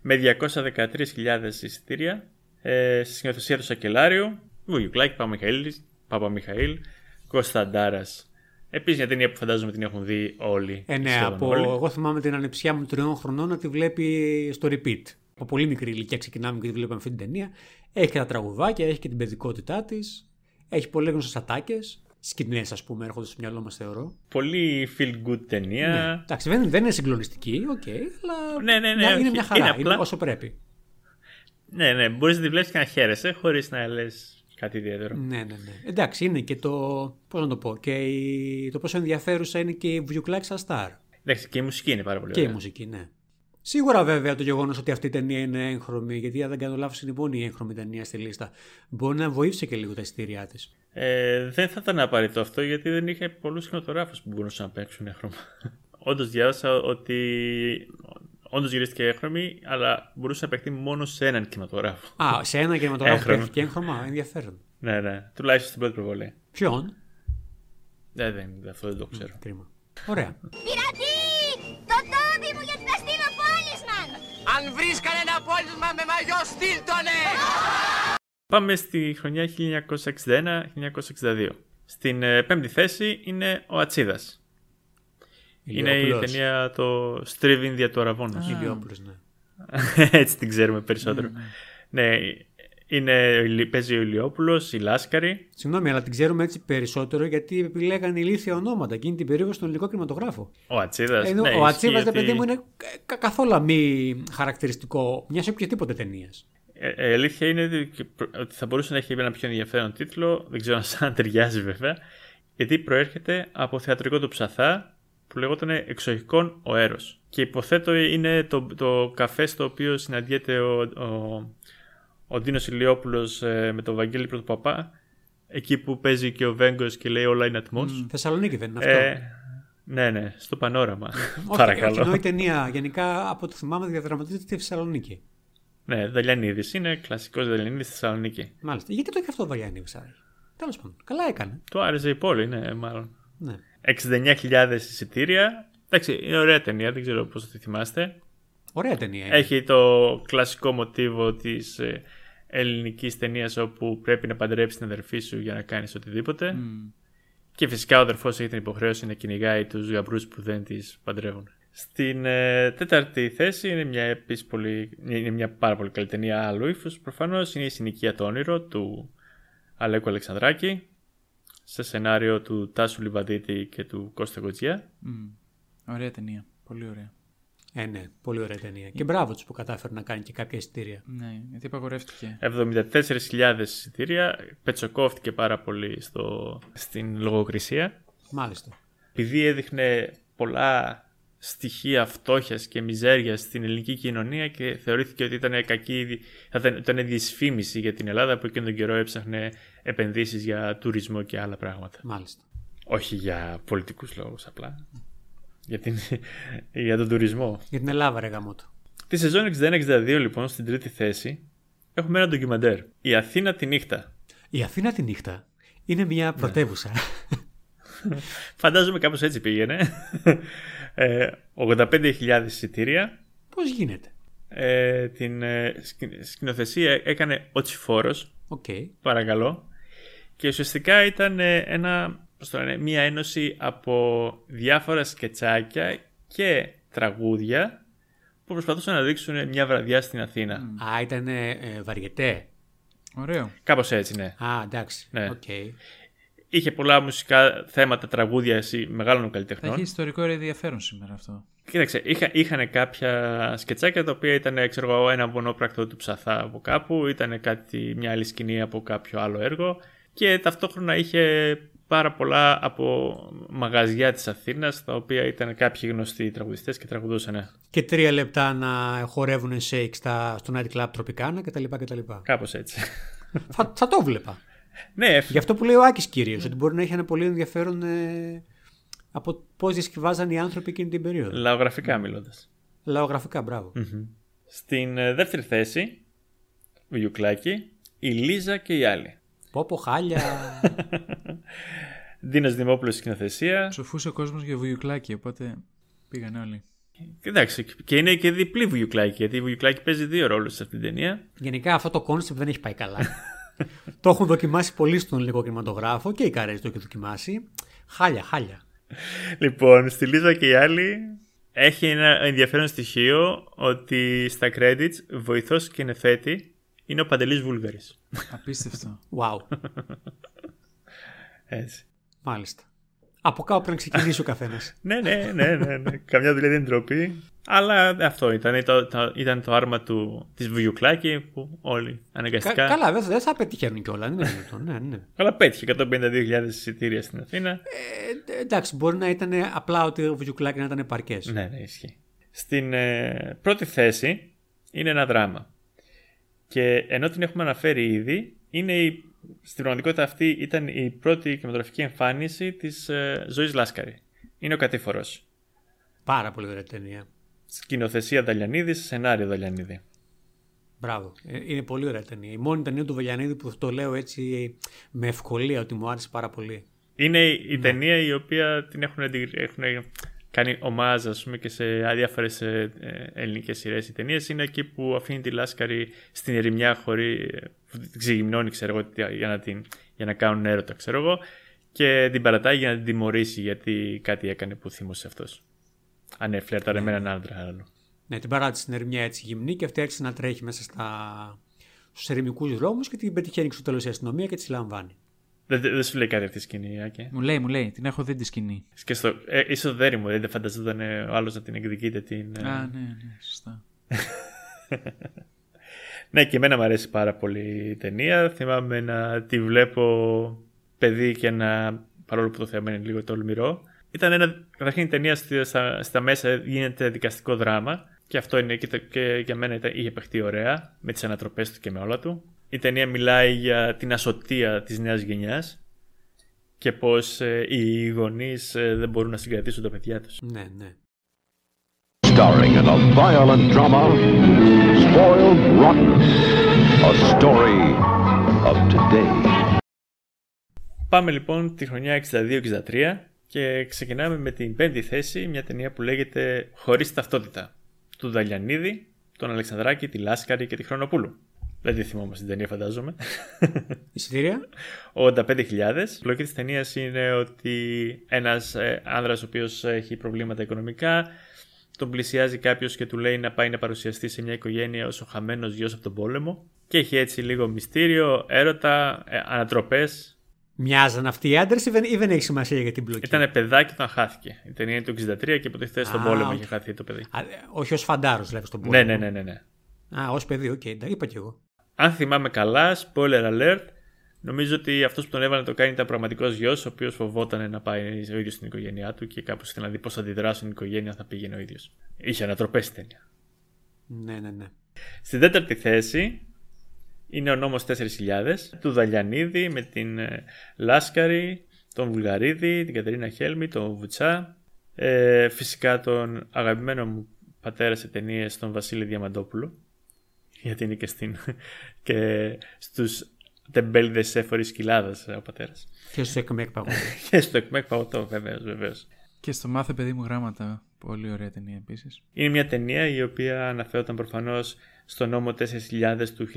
[SPEAKER 3] με 213.000 εισιτήρια ε, στη σκηνοθεσία του Σακελάριου, Βουγιουκλάκη, Παπαμιχαήλ, Παπαμιχαήλ Κωνσταντάρα. Επίσης μια ταινία που φαντάζομαι την έχουν δει όλοι.
[SPEAKER 2] Ε, ναι,
[SPEAKER 3] σχεδόν
[SPEAKER 2] από,
[SPEAKER 3] όλοι.
[SPEAKER 2] εγώ θυμάμαι την ανεψιά μου τριών χρονών να τη βλέπει στο repeat. Από πολύ μικρή ηλικία ξεκινάμε και τη βλέπαμε αυτή την ταινία. Έχει και τα τραγουδάκια, έχει και την παιδικότητά της. Έχει πολύ γνωστές ατάκες. Σκηνές, ας πούμε, έρχονται στο μυαλό μας, θεωρώ.
[SPEAKER 3] Πολύ feel good ταινία.
[SPEAKER 2] Ναι. Εντάξει, δεν, δεν είναι συγκλονιστική, οκ, αλλά
[SPEAKER 3] Ναι, ναι, ναι,
[SPEAKER 2] μια-
[SPEAKER 3] όχι.
[SPEAKER 2] είναι μια χαρά,
[SPEAKER 3] Είναι
[SPEAKER 2] είναι,
[SPEAKER 3] απλά-
[SPEAKER 2] όσο πρέπει.
[SPEAKER 3] Ναι, ναι, μπορείς να τη βλέπεις και να χαίρεσαι χωρίς να λες κάτι ιδιαίτερο.
[SPEAKER 2] Ναι, ναι, ναι. Εντάξει, είναι και το. Πώς να το πω. Και η... το πόσο ενδιαφέρουσα είναι και η Βιουκλάκης σαν Star.
[SPEAKER 3] Εντάξει, και η μουσική είναι πάρα πολύ
[SPEAKER 2] Και η
[SPEAKER 3] ωραία.
[SPEAKER 2] μουσική, ναι. Σίγουρα βέβαια το γεγονός ότι αυτή η ταινία είναι έγχρωμη, γιατί αν δεν κάνω λάθος είναι η μόνη έγχρωμη ταινία στη λίστα, μπορεί να βοήθησε και λίγο τα εισιτήριά της.
[SPEAKER 3] Ε, δεν θα ήταν απαραίτητο αυτό γιατί δεν είχε πολλούς κινηματογράφους που μπορούσαν να παίξουν έχρωμα. Όντως διάβασα ότι. Όντως γυρίστηκε έχρωμη, αλλά μπορούσε να παιχτεί μόνο σε έναν κινηματογράφο.
[SPEAKER 2] Α, σε ένα κινηματογράφο
[SPEAKER 3] Έγχρωμο.
[SPEAKER 2] παίχτηκε έγχρωμα, ενδιαφέρον.
[SPEAKER 3] Ναι, ναι. Τουλάχιστον στην πρώτη προβολή.
[SPEAKER 2] Ποιον;
[SPEAKER 3] Ε, δεν, αυτό δεν το ξέρω.
[SPEAKER 2] Κρίμα. Ωραία.
[SPEAKER 6] Πειρατή! Το τόμπι μου γιατί θα στείλω πόλισμαν!
[SPEAKER 7] Αν βρεις κανένα πόρισμα με μαγιό, στείλ τονε!
[SPEAKER 3] Πάμε στη χρονιά 1961-1962. Στην ε, πέμπτη θέση είναι ο Ατσίδας. Είναι η
[SPEAKER 2] Ηλιόπουλος.
[SPEAKER 3] ταινία το Στρίβιν δια του Αραβόνος.
[SPEAKER 2] Ηλιόπουλος, ναι.
[SPEAKER 3] Έτσι την ξέρουμε περισσότερο. ναι, είναι, παίζει ο Ηλιόπουλος, η Λάσκαρη.
[SPEAKER 2] Συγγνώμη, αλλά την ξέρουμε έτσι περισσότερο γιατί επιλέγανε ηλίθια ονόματα εκείνη την περίοδο στον ελληνικό κινηματογράφο.
[SPEAKER 3] Ο Ατσίδας.
[SPEAKER 2] Ενώ
[SPEAKER 3] ναι,
[SPEAKER 2] ο
[SPEAKER 3] ισχύει
[SPEAKER 2] Ατσίβα,
[SPEAKER 3] ότι-
[SPEAKER 2] παιδί μου, είναι κα- καθόλου μη χαρακτηριστικό μιας οποιαδήποτε ταινίας.
[SPEAKER 3] Ε, ε, η αλήθεια είναι ότι, και προ- ότι θα μπορούσε να έχει ένα πιο ενδιαφέρον τίτλο. Δεν ξέρω αν σαν ταιριάζει βέβαια. Γιατί προέρχεται από θεατρικό του ψαθά που λεγόταν Εξοχικών ο Έρος. Και υποθέτω είναι το, το καφέ στο οποίο συναντιέται ο, ο, ο Ντίνος Ηλιόπουλος ε, με τον Βαγγέλη Πρωτοπαπά. Εκεί που παίζει και ο Βέγκος και λέει όλα είναι ατμός.
[SPEAKER 2] Θεσσαλονίκη δεν είναι αυτό;
[SPEAKER 3] Ε, ναι, ναι, στο πανόραμα.
[SPEAKER 2] όχι,
[SPEAKER 3] Παρακαλώ.
[SPEAKER 2] όχι, ενώ η ταινία γενικά από ό,τι θυμάμαι διαδραματίζεται στη Θεσσαλονίκη.
[SPEAKER 3] Ναι, Δαλιανίδης. Είναι κλασικός Δαλιανίδης στη Θεσσαλονίκη.
[SPEAKER 2] Μάλιστα. Γιατί το έχει αυτό ο Βαγιάννη Βυσάρη. Τέλος πάντων. Καλά έκανε.
[SPEAKER 3] Του άρεσε η πόλη, ναι, μάλλον.
[SPEAKER 2] Ναι.
[SPEAKER 3] 69.000 εισιτήρια. Εντάξει, είναι ωραία ταινία, δεν ξέρω πώς θα τη θυμάστε.
[SPEAKER 2] Ωραία ταινία. είναι.
[SPEAKER 3] Έχει το κλασικό μοτίβο της ε, ελληνικής ταινίας όπου πρέπει να παντρέψεις την αδερφή σου για να κάνεις οτιδήποτε. Και φυσικά ο αδερφός έχει την υποχρέωση να κυνηγάει τους γαμπρούς που δεν τις παντρεύουν. Στην ε, τέταρτη θέση είναι μια, επίσης πολύ, είναι μια πάρα πολύ καλή ταινία άλλου ύφους. Προφανώς είναι η συνοικία το όνειρο του Αλέκου Αλεξανδράκη σε σενάριο του Τάσου Λιβαδίτη και του Κώστα Κοτζιά.
[SPEAKER 1] Μμ. Ωραία ταινία. Πολύ ωραία.
[SPEAKER 2] Ε, ναι, πολύ ωραία ταινία. Και μπράβο τους που κατάφερε να κάνει και κάποια εισιτήρια.
[SPEAKER 1] Ναι, γιατί απαγορεύτηκε.
[SPEAKER 3] 74.000 εισιτήρια. Πετσοκόφτηκε πάρα πολύ στο, στην λογοκρισία.
[SPEAKER 2] Μάλιστα.
[SPEAKER 3] Επειδή έδειχνε πολλά στοιχεία φτώχειας και μιζέριας στην ελληνική κοινωνία και θεωρήθηκε ότι ήταν κακή, θα ήταν, ήταν δυσφήμιση για την Ελλάδα που εκείνον τον καιρό έψαχνε επενδύσεις για τουρισμό και άλλα πράγματα.
[SPEAKER 2] Μάλιστα.
[SPEAKER 3] Όχι για πολιτικούς λόγους απλά. Για, την, για τον τουρισμό.
[SPEAKER 2] Για την Ελλάδα, ρε γαμώτο.
[SPEAKER 3] Τη σεζόν 61-62 λοιπόν στην τρίτη θέση έχουμε ένα ντοκιμαντέρ. Η Αθήνα τη νύχτα.
[SPEAKER 2] Η Αθήνα τη νύχτα είναι μια πρωτεύουσα.
[SPEAKER 3] Φαντάζομαι κάπως έτσι πήγαινε. Ε, 85.000 εισιτήρια.
[SPEAKER 2] Πώς γίνεται;
[SPEAKER 3] Ε, την ε, σκη- σκηνοθεσία έκανε ο Τσιφόρος,
[SPEAKER 2] Οκ.
[SPEAKER 3] παρακαλώ. Και ουσιαστικά ήταν ε, ένα, πώς το λένε, μια ένωση από διάφορα σκετσάκια και τραγούδια που προσπαθούσαν να δείξουν μια βραδιά στην Αθήνα.
[SPEAKER 2] Α, ήταν ε, βαριετέ.
[SPEAKER 1] Ωραίο.
[SPEAKER 3] Κάπως έτσι, ναι.
[SPEAKER 2] Α, εντάξει.
[SPEAKER 3] Ναι.
[SPEAKER 2] Οκ.
[SPEAKER 3] Είχε πολλά μουσικά θέματα, τραγούδια συ- μεγάλων
[SPEAKER 1] Θα
[SPEAKER 3] καλλιτεχνών.
[SPEAKER 1] έχει ιστορικό ενδιαφέρον σήμερα αυτό.
[SPEAKER 3] Κοίταξε, είχα, είχαν κάποια σκετσάκια τα οποία ήταν ξέρω εγώ, ένα μονόπρακτο του Ψαθά από κάπου, ήταν κάτι, μια άλλη σκηνή από κάποιο άλλο έργο και ταυτόχρονα είχε πάρα πολλά από μαγαζιά της Αθήνας τα οποία ήταν κάποιοι γνωστοί τραγουδιστές και τραγουδούσαν.
[SPEAKER 2] Και τρία λεπτά να χορεύουν shake στα, στο night club τροπικάνα κτλ. κτλ.
[SPEAKER 3] Κάπως έτσι.
[SPEAKER 2] θα, θα το βλέπα.
[SPEAKER 3] Ναι,
[SPEAKER 2] Γι' αυτό που λέει ο Άκης κυρίως, ότι μπορεί να έχει ένα πολύ ενδιαφέρον ε, από πώς διασκευάζαν οι άνθρωποι εκείνη την περίοδο.
[SPEAKER 3] λαογραφικά μιλώντας.
[SPEAKER 2] Λαογραφικά, μπράβο.
[SPEAKER 3] Στην ε, δεύτερη θέση, Βουγιουκλάκη, η Λίζα και οι άλλοι.
[SPEAKER 2] Πω πω χάλια.
[SPEAKER 3] Ντίνος Δημόπουλος σκηνοθεσία.
[SPEAKER 1] Ψοφούσε ο κόσμος για Βουγιουκλάκη, οπότε πήγαν όλοι.
[SPEAKER 3] Εντάξει, και είναι και διπλή Βουγιουκλάκη, γιατί η Βουγιουκλάκη παίζει δύο ρόλους σε αυτήν την ταινία.
[SPEAKER 2] Γενικά αυτό το κόνσεπτ δεν έχει πάει καλά. το έχουν δοκιμάσει πολύ στον ελληνικό κινηματογράφο και η Καρέζη το έχει δοκιμάσει. Χάλια, χάλια.
[SPEAKER 3] Λοιπόν, στη Λίζα και οι άλλοι έχει ένα ενδιαφέρον στοιχείο ότι στα credits βοηθός και νεφέτη είναι ο Παντελής Βούλγαρης.
[SPEAKER 1] Απίστευτο.
[SPEAKER 2] Wow.
[SPEAKER 3] Έτσι.
[SPEAKER 2] Μάλιστα. Από κάπου πρέπει να ξεκινήσει ο καθένας.
[SPEAKER 3] ναι, ναι, ναι, ναι, ναι. Καμιά δουλειά δεν είναι ντροπή. Αλλά αυτό ήταν το, το- ήταν το άρμα του, της Βουγιουκλάκη που όλοι
[SPEAKER 2] Κα-
[SPEAKER 3] αναγκαστικά...
[SPEAKER 2] καλά, δεν θα, δεν θα πετυχαίνουν κιόλα. Δεν είναι δυνατόν. ναι, ναι.
[SPEAKER 3] Καλά πέτυχε 152.000 εισιτήρια στην Αθήνα.
[SPEAKER 2] Ε, εντάξει, μπορεί να ήταν απλά ότι ο Βουγιουκλάκης να ήταν επαρκές.
[SPEAKER 3] Ναι, ναι, ισχύει. Στην ε, πρώτη θέση είναι ένα δράμα. Και ενώ την έχουμε αναφέρει ήδη, είναι η, στην πραγματικότητα αυτή ήταν η πρώτη κινηματογραφική εμφάνιση της ε, Ζωής Λάσκαρη. Είναι ο Κατήφορος.
[SPEAKER 2] Πάρα πολύ ωραία ταινία.
[SPEAKER 3] Σκηνοθεσία Δαλιανίδη, σενάριο Δαλιανίδη.
[SPEAKER 2] Μπράβο. Ε, Είναι πολύ ωραία ταινία. Η μόνη ταινία του Βελιανίδη που το λέω έτσι με ευκολία ότι μου άρεσε πάρα πολύ.
[SPEAKER 3] Είναι η ταινία η οποία την έχουν, αντι- έχουν κάνει ομάζ ας πούμε και σε διάφορες ε, ε, ελληνικές σειρές οι ταινίες είναι εκεί που αφήνει τη Λάσκαρη στην ερημιά χωρί που την ξεγυμνώνει ξέρω εγώ τι- για να, την, για να κάνουν έρωτα ξέρω εγώ και την παρατάει για να την τιμωρήσει γιατί κάτι έκανε που θύμωσε αυτός. Αν ναι, φλερτάρε με έναν άντρα άλλο.
[SPEAKER 2] Ναι, την παράτησε στην ερημιά έτσι γυμνή και αυτή άρχισε να τρέχει μέσα στα... στους ερημικούς δρόμους και την πετυχαίνει στο τέλο η αστυνομία και τη συλλαμβάνει.
[SPEAKER 3] Δεν, δεν σου λέει κάτι αυτή η σκηνή, Άκη;
[SPEAKER 1] Μου λέει, μου λέει, την έχω δει τη σκηνή.
[SPEAKER 3] Και στο, ε, είσαι δέρι μου, δεν φανταζόταν ε, ο άλλος να την εκδικείται την... ε,
[SPEAKER 1] Α, ναι, ναι, σωστά.
[SPEAKER 3] Ναι, και εμένα μου αρέσει πάρα πολύ η ταινία. Θυμάμαι να τη βλέπω παιδί και να. παρόλο που το θέμα είναι λίγο τολμηρό. Ήταν ένα. Καταρχήν η ταινία στη- στα, στα μέσα γίνεται δικαστικό δράμα. Και αυτό είναι και, το- και για μένα ήταν, είχε παιχτεί ωραία. Με τις ανατροπές του και με όλα του. Η ταινία μιλάει για την ασωτεία της νέας γενιάς. Και πώς οι γονείς δεν μπορούν να συγκρατήσουν τα παιδιά τους.
[SPEAKER 2] Ναι, ναι.
[SPEAKER 8] Starring in a violent drama, Spoiled Rotten, a story of today.
[SPEAKER 3] Πάμε λοιπόν τη χρονιά 62-63 και ξεκινάμε με την πέμπτη θέση, μια ταινία που λέγεται Χωρίς ταυτότητα, του Δαλιανίδη, τον Αλεξανδράκη, τη Λάσκαρη και τη Χρονοπούλου. Δεν τη θυμόμαστε την ταινία φαντάζομαι.
[SPEAKER 2] Εισιτήρια;
[SPEAKER 3] 85.000. Η λογική της ταινίας είναι ότι ένας ε, άνδρας ο οποίος έχει προβλήματα οικονομικά τον πλησιάζει κάποιος και του λέει να πάει να παρουσιαστεί σε μια οικογένεια ως ο χαμένος γιος από τον πόλεμο και έχει έτσι λίγο μυστήριο, έρωτα, ε, ανατροπές
[SPEAKER 2] Μοιάζαν αυτοί οι άντρες ή, δεν- ή δεν έχει σημασία για την πλοκή;
[SPEAKER 3] Ήταν παιδάκι όταν χάθηκε. Η ταινία είναι το 63 και υποτίθεται στον
[SPEAKER 2] Α,
[SPEAKER 3] πόλεμο
[SPEAKER 2] οκ.
[SPEAKER 3] είχε χαθεί το παιδί.
[SPEAKER 2] Α, ε, όχι ως φαντάρος, δηλαδή στον
[SPEAKER 3] Ναι,
[SPEAKER 2] πόλεμο.
[SPEAKER 3] ναι, ναι, ναι, ναι.
[SPEAKER 2] Α, ως παιδί, οκ, τα είπα κι εγώ.
[SPEAKER 3] Αν θυμάμαι καλά, spoiler alert, νομίζω ότι αυτός που τον έβαλε να το κάνει ήταν πραγματικός γιος, ο οποίος φοβόταν να πάει ο ίδιος στην οικογένειά του και κάπως ήθελε να δει πώς θα αντιδράσουν η οικογένεια αν θα πήγαινε ο ίδιος. Είχε ανατροπές η ταινία.
[SPEAKER 2] Ναι, ναι, ναι.
[SPEAKER 3] Στην τέταρτη θέση είναι ο νόμος 4000 του Δαλιανίδη με την ε, Λάσκαρη, τον Βουλγαρίδη, την Κατερίνα Χέλμη, τον Βουτσά. Ε, φυσικά τον αγαπημένο μου πατέρα σε ταινίες τον Βασίλη Διαμαντόπουλο. Γιατί είναι και, στην, και στους τεμπέληδες έφορης κοιλάδας ο πατέρας.
[SPEAKER 2] Και στο εκμεκ παγώ.
[SPEAKER 3] και στο εκμεκ παγωτό βεβαίως, βεβαίως.
[SPEAKER 1] Και στο μάθε παιδί μου γράμματα. Πολύ ωραία ταινία επίσης.
[SPEAKER 3] Είναι μια ταινία η οποία αναφέρονταν προφανώς στο νόμο 4000 του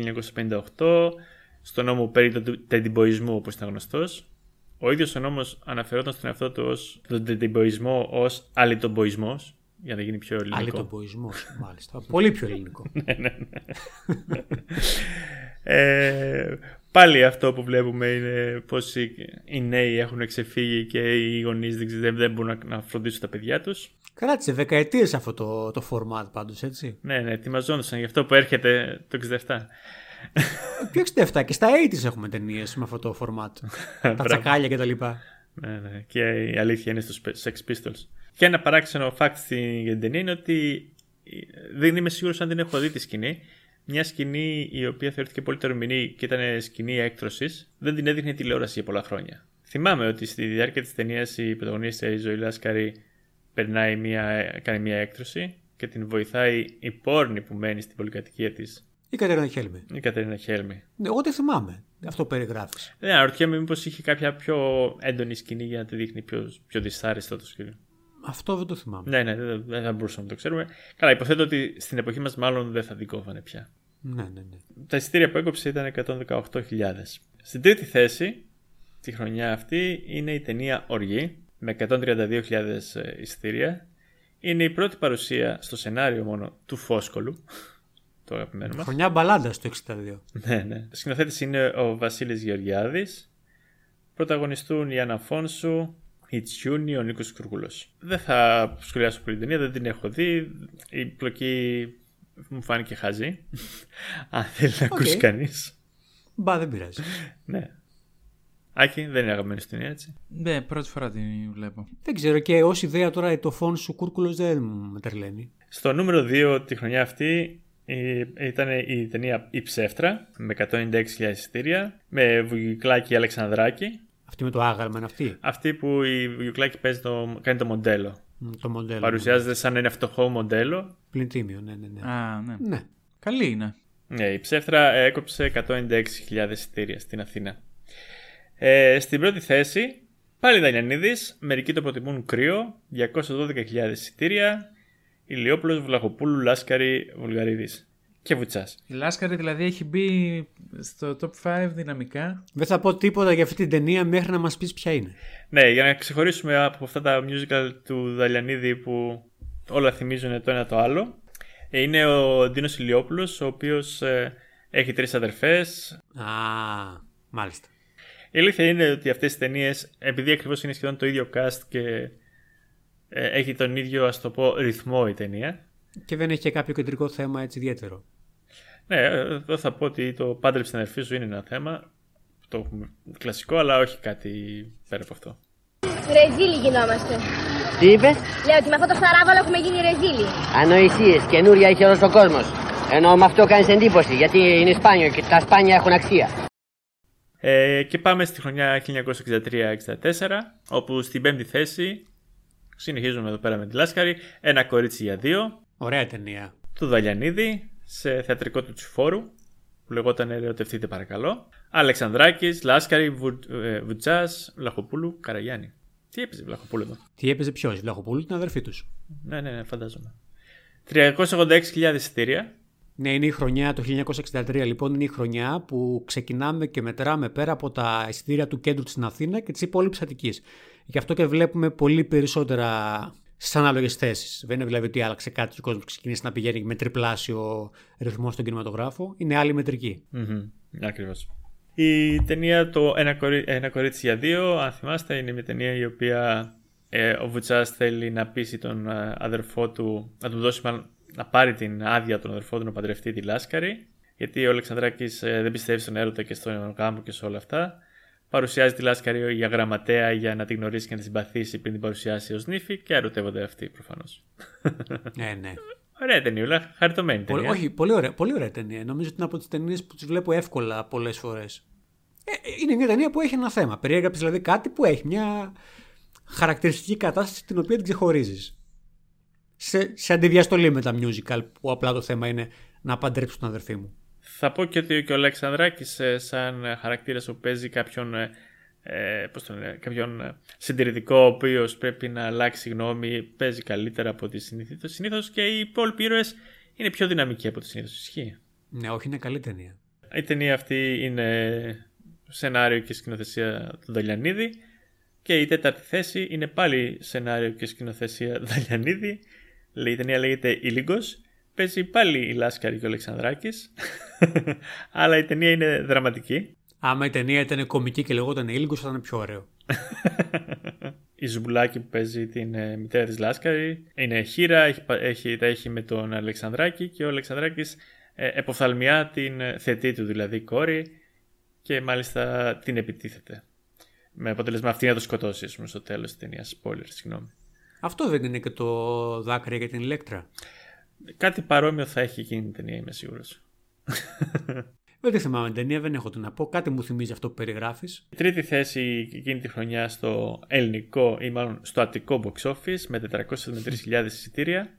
[SPEAKER 3] 1958, στο νόμο περί του τεντιμποϊσμού όπως ήταν γνωστός. Ο ίδιος ο νόμος αναφερόταν στον εαυτό του ως τον τεντιμποϊσμό ως αλυτομποϊσμός, για να γίνει πιο
[SPEAKER 2] Άλλη
[SPEAKER 3] ελληνικό.
[SPEAKER 2] τον ποισμό, μάλιστα. Πολύ πιο ελληνικό.
[SPEAKER 3] Ε, πάλι αυτό που βλέπουμε είναι πως οι, οι νέοι έχουν ξεφύγει και οι γονείς δεν, δεν, δεν μπορούν να, να φροντίσουν τα παιδιά τους.
[SPEAKER 2] Κράτησε δεκαετίες αυτό το, το format πάντως, έτσι.
[SPEAKER 3] Ναι, ναι, ετοιμαζόντουσαν γι' αυτό που έρχεται το 67.
[SPEAKER 2] Πιο 67 και στα 80s έχουμε ταινίες με αυτό το format. τα τσακάλια κτλ.
[SPEAKER 3] Ναι, ναι. Και η αλήθεια είναι στους Sex Pistols. Και ένα παράξενο fact στην για την ταινία είναι ότι ε, δεν είμαι σίγουρος αν την έχω δει τη σκηνή. Μια σκηνή η οποία θεωρήθηκε πολύ τερμηνή και ήταν σκηνή έκτρωσης, δεν την έδειχνε η τηλεόραση για πολλά χρόνια. Θυμάμαι ότι στη διάρκεια της ταινίας η πρωταγωνίστρια η Ζωή Λάσκαρη περνάει μια, κάνει μια έκτρωση και την βοηθάει η πόρνη που μένει στην πολυκατοικία της,
[SPEAKER 2] Η Κατερίνα Χέλμη.
[SPEAKER 3] η Κατερίνα Χέλμη.
[SPEAKER 2] Ναι, εγώ δεν θυμάμαι. Αυτό περιγράφεις.
[SPEAKER 3] Ναι, αναρωτιέμαι μήπως είχε κάποια πιο έντονη σκηνή για να τη δείχνει πιο, πιο δυσάρεστο το σκηνή.
[SPEAKER 2] Αυτό δεν το θυμάμαι.
[SPEAKER 3] Ναι, ναι, δεν, δεν θα μπορούσαμε να το ξέρουμε. Καλά, υποθέτω ότι στην εποχή μας μάλλον δεν θα την κόβανε πια.
[SPEAKER 2] Ναι, ναι, ναι.
[SPEAKER 3] Τα εισιτήρια που έκοψε ήταν 118.000. Στην τρίτη θέση, τη χρονιά αυτή, είναι η ταινία Οργή με 132.000 εισιτήρια. Είναι η πρώτη παρουσία στο σενάριο μόνο του Φόσκολου, το αγαπημένο μας.
[SPEAKER 2] Χρονιά μπαλάντας το 62.
[SPEAKER 3] Ναι, ναι. Ο σκηνοθέτης είναι ο Βασίλης Γεωργιάδης. Πρωταγωνιστούν η Άννα Φόνσου, η Τσιούνι, ο Νίκος Κουρκουλός. Δεν θα σχολιάσω πολύ την ταινία, δεν την έχω δει. Η πλοκή μου φάνηκε χαζή. Αν θέλει να ακούσει κανείς.
[SPEAKER 2] Μπα, δεν πειράζει.
[SPEAKER 3] Ναι. Άκη, δεν είναι αγαπημένη ταινία, έτσι.
[SPEAKER 1] Ναι, πρώτη φορά την βλέπω.
[SPEAKER 2] δεν ξέρω και ω ιδέα τώρα το φόν σου Κούρκουλος δεν με τρελαίνει.
[SPEAKER 3] Στο νούμερο 2 τη χρονιά αυτή ε, ήταν η ταινία «Η Ψεύτρα» με 196.000 εισιτήρια με Βουγιουκλάκη Αλεξανδράκη.
[SPEAKER 2] Αυτή με το άγαλμα είναι αυτή;
[SPEAKER 3] Αυτή που η Βουγιουκλάκη παίζει το, κάνει το μοντέλο.
[SPEAKER 2] Μ, Το μοντέλο.
[SPEAKER 3] Παρουσιάζεται σαν να είναι φτωχό μοντέλο.
[SPEAKER 2] Πλην τίμιο, ναι, ναι, ναι.
[SPEAKER 1] Α, ναι.
[SPEAKER 2] Ναι.
[SPEAKER 1] Καλή είναι.
[SPEAKER 3] Ναι, η Ψεύτρα έκοψε 196.000 εισιτήρια στην Αθήνα. Ε, στην πρώτη θέση, πάλι Δανιανίδης, μερικοί το προτιμούν κρύο, 212.000 εισιτήρια, Ηλιόπουλος, Βλαχοπούλου, Λάσκαρη, Βουλγαρίδης και Βουτσάς.
[SPEAKER 1] Η Λάσκαρη δηλαδή έχει μπει στο top 5 δυναμικά.
[SPEAKER 2] Δεν θα πω τίποτα για αυτή την ταινία μέχρι να μας πεις ποια είναι.
[SPEAKER 3] Ναι, για να ξεχωρίσουμε από αυτά τα musical του Δαλιανίδη που όλα θυμίζουν το ένα το άλλο. ε, Είναι ο Ντίνος Ηλιόπουλος, ο οποίος ε, έχει τρεις αδερφές.
[SPEAKER 2] Α, μάλιστα.
[SPEAKER 3] Η αλήθεια είναι ότι αυτές τις ταινίες, επειδή ακριβώς είναι σχεδόν το ίδιο cast και ε, έχει τον ίδιο, ας το πω, ρυθμό η ταινία.
[SPEAKER 2] Και δεν έχει και κάποιο κεντρικό θέμα έτσι ιδιαίτερο.
[SPEAKER 3] Ναι, ε, εδώ θα πω ότι το πάντρεψε την αδερφή σου είναι ένα θέμα. Το έχουμε κλασικό, αλλά όχι κάτι πέρα από αυτό.
[SPEAKER 6] Ρεζίλι γινόμαστε.
[SPEAKER 5] Τι είπε;
[SPEAKER 6] Λέω ότι με αυτό το σαράβαλο έχουμε γίνει ρεζίλι.
[SPEAKER 5] Ανοησίες, καινούρια έχει όλος ο κόσμος. Ενώ με αυτό κάνεις εντύπωση, γιατί είναι σπάνιο και τα σπάνια έχουν αξία.
[SPEAKER 3] Ε, και πάμε στη χρονιά 1963-64, όπου στην πέμπτη θέση, συνεχίζουμε εδώ πέρα με τη Λάσκαρη, ένα κορίτσι για δύο,
[SPEAKER 2] Ωραία ταινία.
[SPEAKER 3] του Δαλιανίδη, σε θεατρικό του Τσιφόρου, που λεγόταν Ερωτευτείτε παρακαλώ. Αλεξανδράκης, Λάσκαρη, Βου, ε, Βουτσάς, Βλαχοπούλου, Καραγιάννη. Τι έπαιζε Βλαχοπούλου εδώ;
[SPEAKER 2] Τι έπαιζε ποιος, Βλαχοπούλου, την αδερφή τους;
[SPEAKER 3] Ναι, ναι, ναι, φαντάζομαι. 386.000 εισιτήρια.
[SPEAKER 2] Ναι, είναι η χρονιά, το 1963 λοιπόν, είναι η χρονιά που ξεκινάμε και μετράμε πέρα από τα εισιτήρια του κέντρου στην Αθήνα και της υπόλοιπης Αττικής. Γι' αυτό και βλέπουμε πολύ περισσότερα στι ανάλογες θέσεις. Δεν είναι δηλαδή ότι άλλαξε κάτι και ο κόσμος ξεκίνησε να πηγαίνει με τριπλάσιο ρυθμό στον κινηματογράφο. Είναι άλλη μετρική.
[SPEAKER 3] Μμμ, Ακριβώς. Η ταινία το ένα, κορί... ένα κορίτσι για δύο, αν θυμάστε, είναι μια ταινία η οποία ε, ο Βουτσάς θέλει να πείσει τον ε, αδερφό του, να του δώσει μάλλον, να πάρει την άδεια τον αδερφό του να παντρευτεί τη Λάσκαρη, γιατί ο Αλεξανδράκης ε, δεν πιστεύει στον έρωτα και στον γάμο και σε όλα αυτά. Παρουσιάζει τη Λάσκαρη για γραμματέα για να την γνωρίσει και να την συμπαθήσει πριν την παρουσιάσει ως νύφη και ερωτεύονται αυτοί προφανώς.
[SPEAKER 2] Ναι, ναι.
[SPEAKER 3] Ωραία ταινιούλα, χαριτωμένη
[SPEAKER 2] Πολύ,
[SPEAKER 3] ταινία.
[SPEAKER 2] όχι, πολύ ωραία, πολύ ωραία ταινία. Νομίζω ότι είναι από τις ταινίες που τις βλέπω εύκολα πολλές φορές. Ε, ε, είναι μια ταινία που έχει ένα θέμα. Περιέγραψες δηλαδή κάτι που έχει μια χαρακτηριστική κατάσταση την οποία την ξεχωρίζεις. Σε, σε αντιδιαστολή με τα musical που απλά το θέμα είναι να παντρέψω τον αδερφή μου.
[SPEAKER 3] Θα πω και ότι και ο Αλεξανδράκης ε, σαν ε, χαρακτήρας που παίζει κάποιον, ε, ε, πώς το λένε, κάποιον ε, συντηρητικό ο οποίος πρέπει να αλλάξει γνώμη παίζει καλύτερα από τη συνήθως. Συνήθως και οι υπόλοιποι ήρωες είναι πιο δυναμικοί από τη συνήθως. Ισχύει.
[SPEAKER 2] Ναι, όχι, είναι καλή ταινία.
[SPEAKER 3] Η ταινία αυτή είναι σενάριο και σκηνοθεσία του Δαλιανίδη και η τέταρτη θέση είναι πάλι σενάριο και σκηνοθεσία του Δαλιανίδη. Η ταινία λέγεται Ίλιγγος. Παίζει πάλι η Λάσκαρη και ο Αλεξανδράκης. Αλλά η ταινία είναι δραματική.
[SPEAKER 2] Άμα η ταινία ήταν κομική και λεγόταν Ίλιγγος, θα ήταν πιο ωραίο.
[SPEAKER 3] Η Ζουμπουλάκη που παίζει την ε, μητέρα της Λάσκαρη είναι χήρα, έχει, πα- έχει, τα έχει με τον Αλεξανδράκη και ο Αλεξανδράκης ε, εποφθαλμιά την ε, θετή του δηλαδή κόρη και μάλιστα την επιτίθεται. Με αποτέλεσμα αυτή να το σκοτώσει ας πούμε, στο τέλος της ταινίας. Spoiler, συγγνώμη.
[SPEAKER 2] Αυτό δεν είναι και το δάκρυα για την ηλέκτρα.
[SPEAKER 3] Κάτι παρόμοιο θα έχει εκείνη η ταινία, είμαι σίγουρος.
[SPEAKER 2] Δεν τη θυμάμαι την ταινία, δεν έχω τι να πω. Κάτι μου θυμίζει αυτό που περιγράφεις.
[SPEAKER 3] Η τρίτη θέση εκείνη τη χρονιά στο ελληνικό ή μάλλον στο αττικό box office με 473.000 εισιτήρια.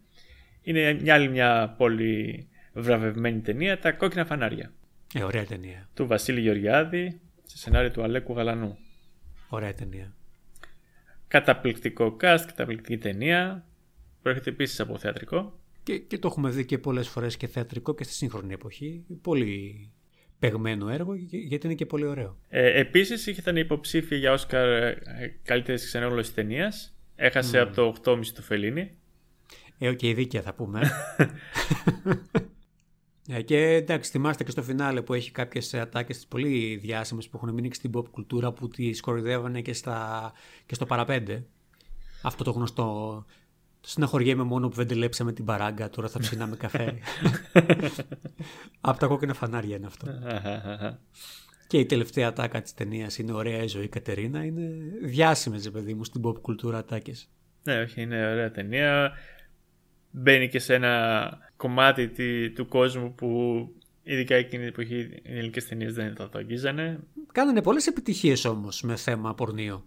[SPEAKER 3] Είναι μια άλλη μια πολύ βραβευμένη ταινία, τα κόκκινα φανάρια.
[SPEAKER 2] Ε, ωραία ταινία.
[SPEAKER 3] Του Βασίλη Γεωργιάδη σε σενάριο του Αλέκου Γαλανού.
[SPEAKER 2] Ωραία ταινία.
[SPEAKER 3] Καταπληκτικό cast, καταπληκτική ταινία. Προέρχεται επίσης από θεατρικό.
[SPEAKER 2] Και, και το έχουμε δει και πολλές φορές και θεατρικό και στη σύγχρονη εποχή. Πολύ παιγμένο έργο και- γιατί είναι και πολύ ωραίο.
[SPEAKER 3] Ε, Επίσης ήταν υποψήφια για Όσκαρ ε, καλύτερης ξενόγλωση ταινίας. Έχασε από το 8,5 του Φελίνη.
[SPEAKER 2] Ε, και η δίκαια θα πούμε. Ε, και εντάξει, θυμάστε και στο φινάλε που έχει κάποιες ατάκες πολύ διάσημες που έχουν μείνει και στην pop κουλτούρα που τις κορυδεύανε και, στα, και στο παραπέντε. Αυτό το γνωστό. Συναχωριέμαι μόνο που βεντελέψαμε την παράγκα, τώρα θα ψήναμε καφέ. Από τα κόκκινα φανάρια είναι αυτό. και η τελευταία ατάκα της ταινίας είναι Ωραία η ζωή Κατερίνα. Είναι διάσημες, παιδί μου, στην pop κουλτούρα ατάκες.
[SPEAKER 3] Ναι, όχι, είναι ωραία ταινία. Μπαίνει και σε ένα κομμάτι τη- του κόσμου που ειδικά εκείνη την εποχή οι ελληνικές ταινίες δεν θα το αγγίζανε.
[SPEAKER 2] Κάνανε πολλές επιτυχίες όμως με θέμα πορνείο.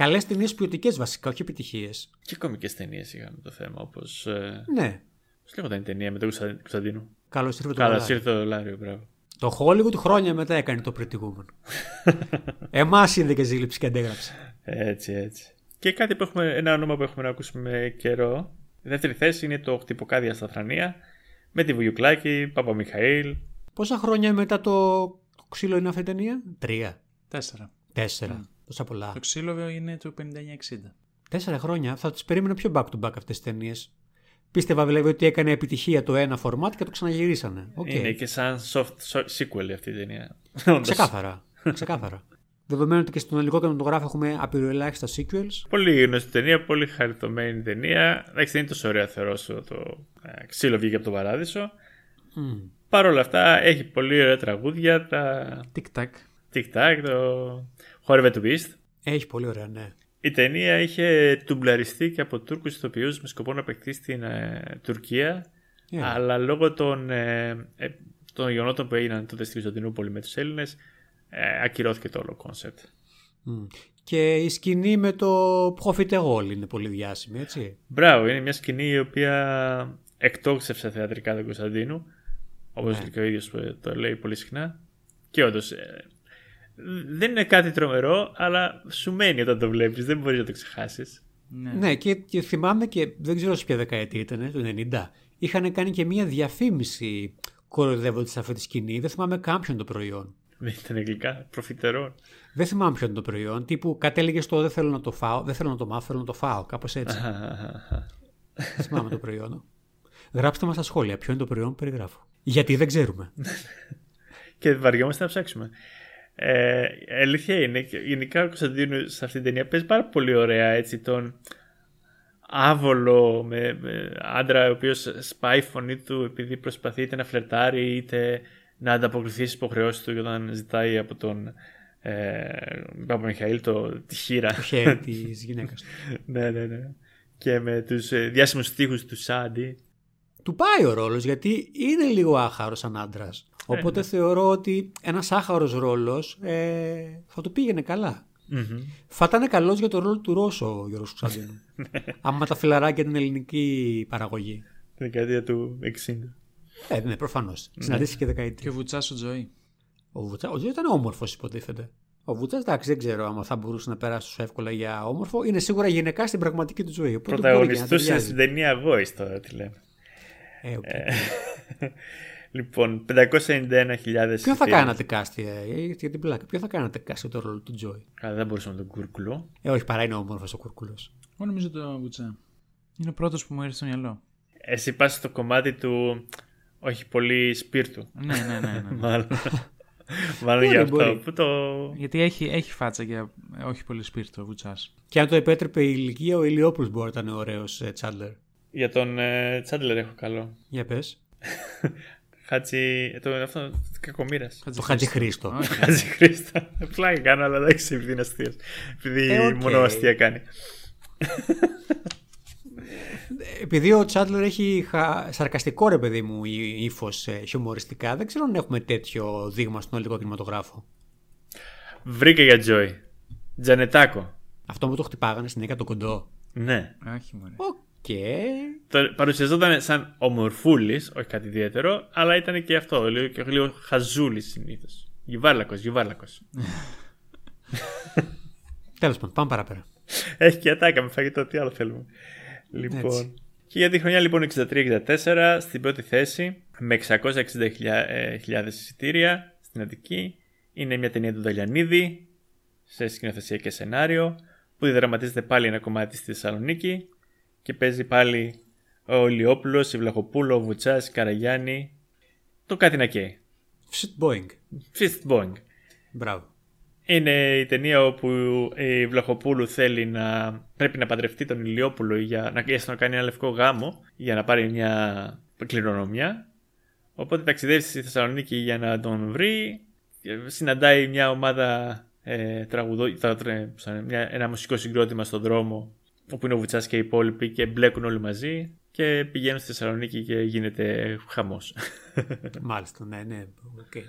[SPEAKER 2] Καλές ταινίες ποιοτικές βασικά, όχι επιτυχίες.
[SPEAKER 3] Και κομικές ταινίες είχαμε το θέμα, όπως. Ε,
[SPEAKER 2] Ναι.
[SPEAKER 3] Πώς λέγονταν η ταινία με τον Κωνστα- Κωνσταντίνο;
[SPEAKER 2] Καλώς ήρθε το
[SPEAKER 3] Καλά,
[SPEAKER 2] δολάριο.
[SPEAKER 3] ήρθε το δολάριο, μπράβο.
[SPEAKER 2] Το Hollywood χρόνια μετά έκανε το Pretty Woman. Εμάς είδε και ζήληψη και αντέγραψε.
[SPEAKER 3] Έτσι, έτσι. Και κάτι που έχουμε, ένα όνομα που έχουμε να ακούσουμε καιρό. Η δεύτερη θέση είναι το Χτυποκάδια στα Θρανία. Με τη Βουγιουκλάκη, Παπαμιχαήλ.
[SPEAKER 2] Πόσα χρόνια μετά το, το ξύλο είναι αυτή η ταινία, Τρία.
[SPEAKER 1] Τέσσερα.
[SPEAKER 2] Τέσσερα. Τόσα πολλά.
[SPEAKER 1] Το ξύλο είναι του 59-60.
[SPEAKER 2] Τέσσερα χρόνια θα τις περίμενα πιο back to back αυτές τις ταινίες. Πίστευα δηλαδή ότι έκανε επιτυχία το ένα format και το ξαναγυρίσανε. Οκ.
[SPEAKER 3] Είναι και σαν soft so- sequel αυτή η ταινία. Όντως.
[SPEAKER 2] Ξεκάθαρα. Ξεκάθαρα. Δεδομένου ότι και στον ελληνικό κινηματογράφο έχουμε απειροελάχιστα sequels.
[SPEAKER 3] Πολύ γνωστή ταινία, πολύ χαριτωμένη ταινία. Εντάξει, δεν είναι τόσο ωραία θεωρώ όσο το ε, ξύλο βγήκε από τον παράδεισο.
[SPEAKER 2] Μμ.
[SPEAKER 3] Παρ' όλα αυτά έχει πολύ ωραία τραγούδια. Τα
[SPEAKER 1] τικ-τακ.
[SPEAKER 3] τικ-τακ, το χόρευε τουίστ.
[SPEAKER 2] Έχει πολύ ωραία, ναι.
[SPEAKER 3] Η ταινία είχε ντουμπλαριστεί και από Τούρκους ηθοποιούς με σκοπό να παιχτεί στην ε, Τουρκία.
[SPEAKER 2] Yeah.
[SPEAKER 3] Αλλά λόγω των, ε, ε, των γεγονότων που έγιναν τότε στη Κωνσταντινούπολη με τους Έλληνες ε, ακυρώθηκε το όλο concept.
[SPEAKER 2] Μμ. Και η σκηνή με το προφιτερόλ είναι πολύ διάσημη, έτσι.
[SPEAKER 3] Μπράβο, είναι μια σκηνή η οποία εκτόξευσε θεατρικά τον Κωνσταντίνου, όπως και ο ίδιος που το λέει πολύ συχνά. Και όντως, ε, δεν είναι κάτι τρομερό, αλλά σου μένει όταν το βλέπεις, δεν μπορείς να το ξεχάσεις.
[SPEAKER 1] Ναι.
[SPEAKER 2] Ναι, και, και θυμάμαι και δεν ξέρω σε ποια δεκαετία ήταν, το 90. Είχαν κάνει και μία διαφήμιση κοροϊδεύοντας αυτή τη σκηνή. Δεν θυμάμαι κάποιον το προϊόν.
[SPEAKER 3] Δεν ήταν αγγλικά, προφιτερών.
[SPEAKER 2] Δεν θυμάμαι ποιο είναι το προϊόν. Τύπου κατέληγες στο δεν θέλω να το φάω, δεν θέλω να το μάθω, θέλω να το φάω. Κάπως έτσι. δεν θυμάμαι το προϊόν. Γράψτε μας στα σχόλια ποιο είναι το προϊόν που περιγράφω. Γιατί δεν ξέρουμε.
[SPEAKER 3] και βαριόμαστε να ψάξουμε. Ε, αλήθεια είναι, και γενικά ο Κωνσταντίνου σε αυτήν την ταινία παίζει πάρα πολύ ωραία έτσι τον άβολο με, με άντρα ο οποίος σπάει η φωνή του επειδή προσπαθεί είτε να φλερτάρει είτε να ανταποκριθεί στις υποχρεώσεις του όταν ζητάει από τον ε, Παπα-Μιχαήλ το, τη χείρα.
[SPEAKER 2] Το χέρι της γυναίκας του.
[SPEAKER 3] ναι, ναι, ναι. Και με τους ε, διάσημους στίχους του Σάντι.
[SPEAKER 2] Του πάει ο ρόλος γιατί είναι λίγο άχαρος σαν άντρας. Οπότε θεωρώ ότι ένας άχαρος ρόλος ε, θα του πήγαινε καλά. Θα ήταν καλός για το ρόλο του Ρώσο ο Γιώργος Κωνσταντίνου. Άμα τα φιλαράκια την ελληνική παραγωγή.
[SPEAKER 3] Τη δεκαετία του 60.
[SPEAKER 2] Ε, ναι, προφανώς. Συναντήθηκε
[SPEAKER 1] Και
[SPEAKER 2] δεκαετία.
[SPEAKER 1] ο Βουτσάς ο Τζοή.
[SPEAKER 2] Ο Βούτσα ο Τζο ήταν όμορφος, υποτίθεται. Ο Βούτσα, εντάξει, δεν ξέρω άμα θα μπορούσε να περάσει τόσο εύκολα για όμορφο. Είναι σίγουρα γυναικά στην πραγματική του ζωή. οπότε μπορεί και να
[SPEAKER 3] Πρωταγωνιστούσες
[SPEAKER 2] ταιριάζει.
[SPEAKER 3] στην ταινία Voice τώρα τι λέμε.
[SPEAKER 2] Ε, οκ.
[SPEAKER 3] Λοιπόν, 591.000
[SPEAKER 2] Ποιο θα κάνατε κάστη ε, για την πλάκα, ποιο θα κάνατε κάστη το ρόλο του Τζόι;
[SPEAKER 3] Καλά, δεν μπορούσαμε τον κούρκουλο.
[SPEAKER 2] Ε, όχι, παρά είναι όμορφος ο κουρκούλο.
[SPEAKER 1] Εγώ νομίζω το Βουτσά. Είναι ο πρώτος που μου ήρθε στο μυαλό.
[SPEAKER 3] Εσύ πας στο κομμάτι του όχι πολύ σπίρτου.
[SPEAKER 1] ναι, ναι, ναι. ναι.
[SPEAKER 3] Μάλλον. Μάλλον
[SPEAKER 2] Μπορεί,
[SPEAKER 3] γι' αυτό.
[SPEAKER 2] μπορεί.
[SPEAKER 3] Που το...
[SPEAKER 1] Γιατί έχει, έχει φάτσα για όχι πολύ σπίρτο ο Βουτσάς.
[SPEAKER 2] Και αν το επέτρεπε η ηλικία, ο Ηλιόπουλος μπορεί να ήταν ωραίος Τσάντλερ.
[SPEAKER 3] Για τον ε, Τσάντλερ έχω καλό.
[SPEAKER 2] Για πες.
[SPEAKER 3] Χατζη. Το, αυτό. Κακομήρα.
[SPEAKER 2] Το Χατζηχρήστο.
[SPEAKER 1] Όχι.
[SPEAKER 3] Χατζηχρήστο. Πλάκα κάνω, αλλά εντάξει, επειδή είναι αστείο. Επειδή
[SPEAKER 2] Ε, οκ.
[SPEAKER 3] μόνο αστεία κάνει.
[SPEAKER 2] Επειδή ο Τσάντλερ έχει χα... σαρκαστικό ρε παιδί μου ύφος χιουμοριστικά, δεν ξέρω αν έχουμε τέτοιο δείγμα στον ελληνικό κινηματογράφο.
[SPEAKER 3] Βρήκα για Τζόι. Τζανετάκο.
[SPEAKER 2] Αυτό μου το χτυπάγανε στην έκα το κοντό.
[SPEAKER 3] Ναι.
[SPEAKER 1] Όχι, μωρέ.
[SPEAKER 2] Οκ.
[SPEAKER 3] Το παρουσιαζόταν σαν ομορφούλης, όχι κάτι ιδιαίτερο, αλλά ήταν και αυτό, λίγο, και λίγο χαζούλης συνήθως. Γιβάρλακος, γιβάρλακος.
[SPEAKER 2] Τέλος πάντων, πάμε παραπέρα.
[SPEAKER 3] Έχει και ατάκα με φαγητό, τι άλλο θέλουμε. Λοιπόν.
[SPEAKER 2] Έτσι.
[SPEAKER 3] Και για τη χρονιά λοιπόν 63-64, στην πρώτη θέση, με 660.000 εισιτήρια στην Αττική, είναι μια ταινία του Δαλιανίδη, σε σκηνοθεσία και σενάριο, που διδραματίζεται πάλι ένα κομμάτι στη Θεσσαλονίκη και παίζει πάλι ο Ηλιόπουλος, η Βλαχοπούλο, ο Βουτσάς, η Καραγιάννη το κάτι να καίει.
[SPEAKER 2] Fist Boeing.
[SPEAKER 3] Fist Boeing.
[SPEAKER 2] Μπράβο.
[SPEAKER 3] Είναι η ταινία όπου η Βλαχοπούλου θέλει να πρέπει να παντρευτεί τον Ηλιόπουλο για να, έστω να κάνει ένα λευκό γάμο για να πάρει μια κληρονομιά. Οπότε ταξιδεύει στη Θεσσαλονίκη για να τον βρει. Συναντάει μια ομάδα ε, τραγουδό, θα- τρε- σαν μια, ένα μουσικό συγκρότημα στον δρόμο όπου είναι ο Βουτσάς και οι υπόλοιποι και μπλέκουν όλοι μαζί και πηγαίνουν στη Θεσσαλονίκη και γίνεται χαμός.
[SPEAKER 2] Μάλιστα, ναι, ναι. οκ.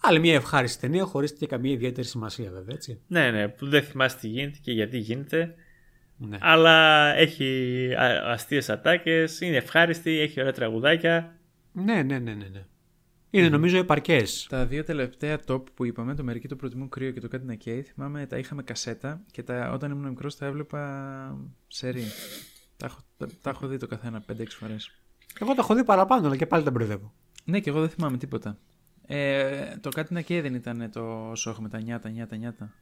[SPEAKER 2] Άλλη μια ευχάριστη ταινία χωρίς και καμία ιδιαίτερη σημασία, βέβαια, έτσι.
[SPEAKER 3] ναι, ναι, που δεν θυμάσαι τι γίνεται και γιατί γίνεται.
[SPEAKER 2] Ναι.
[SPEAKER 3] Αλλά έχει α- αστείες ατάκες, είναι ευχάριστη, έχει ωραία τραγουδάκια.
[SPEAKER 2] Ναι, ναι, ναι, ναι. ναι. Είναι νομίζω επαρκές.
[SPEAKER 1] Τα δύο τελευταία top που είπαμε, το Μερικοί το προτιμούν κρύο και το κάτι να καίει, θυμάμαι τα είχαμε κασέτα και τα, όταν ήμουν μικρός τα έβλεπα σε ρί. Τα, έχω- τα, τα έχω δει το καθένα 5-6 φορές.
[SPEAKER 2] Εγώ τα έχω δει παραπάνω, αλλά και πάλι τα μπερδεύω.
[SPEAKER 1] Ναι, και εγώ δεν θυμάμαι τίποτα. Ε, το κάτι να καίει δεν ήταν το σόχ με τα νιάτα, νιάτα, νιάτα.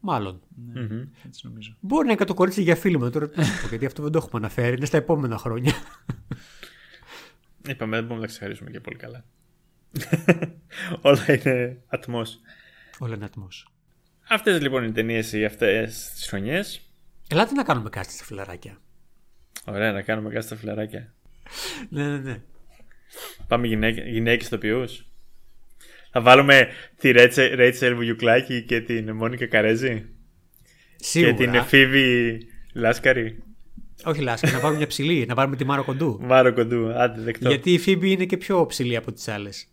[SPEAKER 2] Μάλλον.
[SPEAKER 3] Μμμ.
[SPEAKER 1] Έτσι νομίζω.
[SPEAKER 2] Μπορεί να είναι και το κορίτσι για φίλημα τώρα. τι να σου πω, γιατί αυτό δεν το έχουμε αναφέρει. Είναι στα επόμενα χρόνια.
[SPEAKER 3] Είπαμε, δεν μπορούμε να τα ξεχαρίσουμε και πολύ καλά. Όλα είναι ατμός.
[SPEAKER 2] Όλα είναι ατμός.
[SPEAKER 3] Αυτές λοιπόν οι ταινίες για αυτές τις χρονιές.
[SPEAKER 2] Ελάτε να κάνουμε κάτι στα φιλαράκια.
[SPEAKER 3] Ωραία, να κάνουμε κάτι στα φιλαράκια.
[SPEAKER 2] Ναι, ναι, ναι.
[SPEAKER 3] Πάμε γυναίκες, γυναίκες τοπιούς. Θα βάλουμε τη Ρέτσε- Ρέιτσελ Βουγιουκλάκη και την Μόνικα Καρέζη.
[SPEAKER 2] Σίγουρα.
[SPEAKER 3] Και την Εφήβη Λάσκαρη.
[SPEAKER 2] Όχι λάσκα, να πάρουμε μια ψηλή, να πάρουμε τη Μάρο Κοντού.
[SPEAKER 3] Μάρο Κοντού, άντε δεκτό.
[SPEAKER 2] Γιατί η Φίμπη είναι και πιο ψηλή από τις άλλες.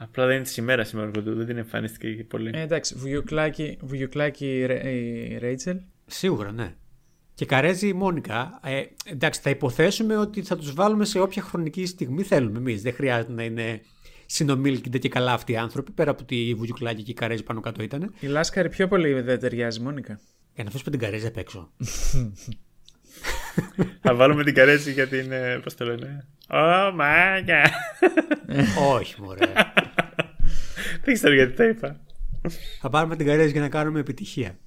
[SPEAKER 3] Απλά δεν είναι της ημέρας σήμερα Κοντού, δεν την εμφανίστηκε και πολύ.
[SPEAKER 1] Ε, εντάξει, Βουγιουκλάκη, Βουγιουκλάκη η Ρε- η Ρέιτσελ.
[SPEAKER 2] Σίγουρα, ναι. Και Καρέζη η Μόνικα. Ε, εντάξει, θα υποθέσουμε ότι θα τους βάλουμε σε όποια χρονική στιγμή θέλουμε εμείς. Δεν χρειάζεται να είναι συνομήλικοι και καλά αυτοί οι άνθρωποι, πέρα από τη Βουγιουκλάκη και η Καρέζη πάνω κάτω ήταν.
[SPEAKER 1] Η Λάσκαρη πιο πολύ δεν ταιριάζει, Μόνικα.
[SPEAKER 2] Για να αφήσουμε την Καρέζη απ' έξω.
[SPEAKER 3] Θα βάλουμε την Καρέζη για την. ε, Πώς το λένε; Ω, μάγια.
[SPEAKER 2] Όχι, μωρέ.
[SPEAKER 3] Δεν ξέρω γιατί το είπα.
[SPEAKER 2] θα πάρουμε την Καρέζη για να κάνουμε επιτυχία.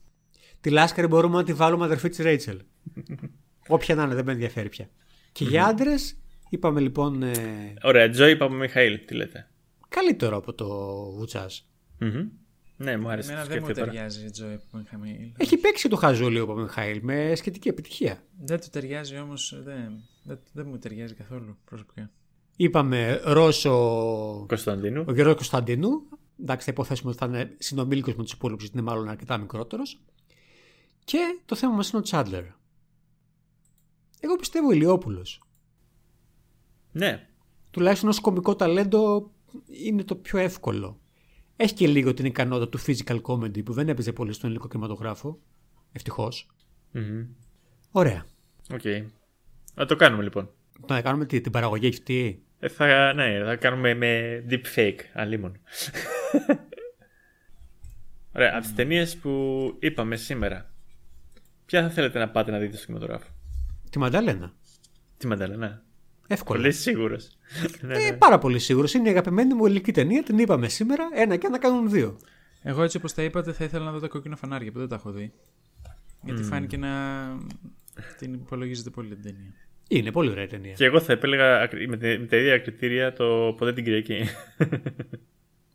[SPEAKER 2] Τη Λάσκαρη μπορούμε να τη βάλουμε αδερφή της Ρέιτσελ. Όποια να είναι, δεν με ενδιαφέρει πια. Και για άντρες, είπαμε λοιπόν. Ε,
[SPEAKER 3] Ωραία, Τζόι Παπαμιχαήλ, τι λέτε.
[SPEAKER 2] καλύτερο από το Βουτσάς.
[SPEAKER 3] Μμμ. Ναι, μου άρεσε.
[SPEAKER 1] Εμένα
[SPEAKER 3] το
[SPEAKER 1] δεν μου
[SPEAKER 3] σκέφτηκα τώρα.
[SPEAKER 1] ταιριάζει η Τζόι που είχαμε.
[SPEAKER 2] Έχει παίξει το χαζούλι ο Παπαμιχαήλ με σχετική επιτυχία.
[SPEAKER 1] Δεν του ταιριάζει όμως. Δεν, δεν, δεν μου ταιριάζει καθόλου προσωπικά.
[SPEAKER 2] Είπαμε Ρώσο
[SPEAKER 3] Κωνσταντίνου.
[SPEAKER 2] ο Γιώργο Κωνσταντίνου. Εντάξει, θα υποθέσουμε ότι θα είναι συνομήλικος με τους υπόλοιπους, γιατί είναι μάλλον αρκετά μικρότερος. Και το θέμα μας είναι ο Τσάντλερ. Εγώ πιστεύω ο Ηλιόπουλος.
[SPEAKER 3] Ναι.
[SPEAKER 2] Τουλάχιστον ως κομικό ταλέντο είναι το πιο εύκολο. Έχει και λίγο την ικανότητα του physical comedy που δεν έπαιζε πολύ στον ελληνικό κινηματογράφο. Ευτυχώς.
[SPEAKER 3] Μμμ.
[SPEAKER 2] Ωραία.
[SPEAKER 3] Οκ. Να το κάνουμε λοιπόν.
[SPEAKER 2] Να κάνουμε τη- την παραγωγή αυτή.
[SPEAKER 3] Ε, θα, ναι, θα κάνουμε με deep fake, αλίμονο. Ωραία, από τις ταινίες που είπαμε σήμερα, ποια θα θέλετε να πάτε να δείτε στο κινηματογράφο;
[SPEAKER 2] Τη Μανταλένα.
[SPEAKER 3] Τι Μανταλένα.
[SPEAKER 2] Εύκολα.
[SPEAKER 3] Πολύ σίγουρος. ναι,
[SPEAKER 2] Ε,
[SPEAKER 3] ναι.
[SPEAKER 2] πάρα πολύ σίγουρος. Είναι η αγαπημένη μου ελληνική ταινία. Την είπαμε σήμερα. Ένα και να κάνουν δύο.
[SPEAKER 1] Εγώ έτσι όπως τα είπατε θα ήθελα να δω τα κόκκινα φανάρια που δεν τα έχω δει. Γιατί φάνηκε να την υπολογίζετε πολύ την ταινία.
[SPEAKER 2] Είναι πολύ ωραία η ταινία.
[SPEAKER 3] Και εγώ θα επέλεγα ακρι- με, τε- με τα ίδια κριτήρια το ποτέ την Κυριακή.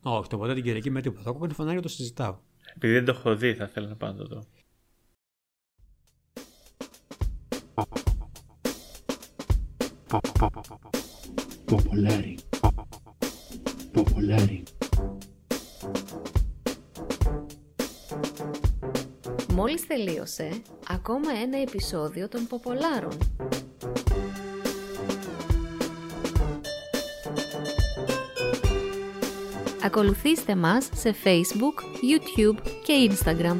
[SPEAKER 2] Όχι, το ποτέ την Κυριακή με τίποτα. Το κόκκινο φανάρι το συζητάω.
[SPEAKER 3] Επειδή δεν το έχω δει, θα ήθελα να πάω να το δω.
[SPEAKER 9] Popolari. Popolari.
[SPEAKER 4] Μόλις τελείωσε ακόμα ένα επεισόδιο των Ποπολάρων. Ακολουθήστε μας σε Facebook, YouTube και Instagram.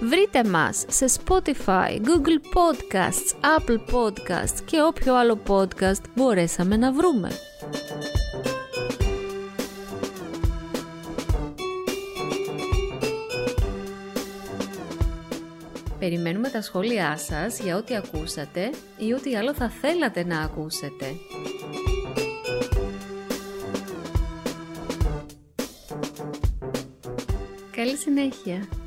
[SPEAKER 4] Βρείτε μας σε Spotify, Google Podcasts, Apple Podcasts και όποιο άλλο podcast μπορέσαμε να βρούμε. Περιμένουμε τα σχόλιά σας για ό,τι ακούσατε ή ό,τι άλλο θα θέλατε να ακούσετε. Καλή συνέχεια!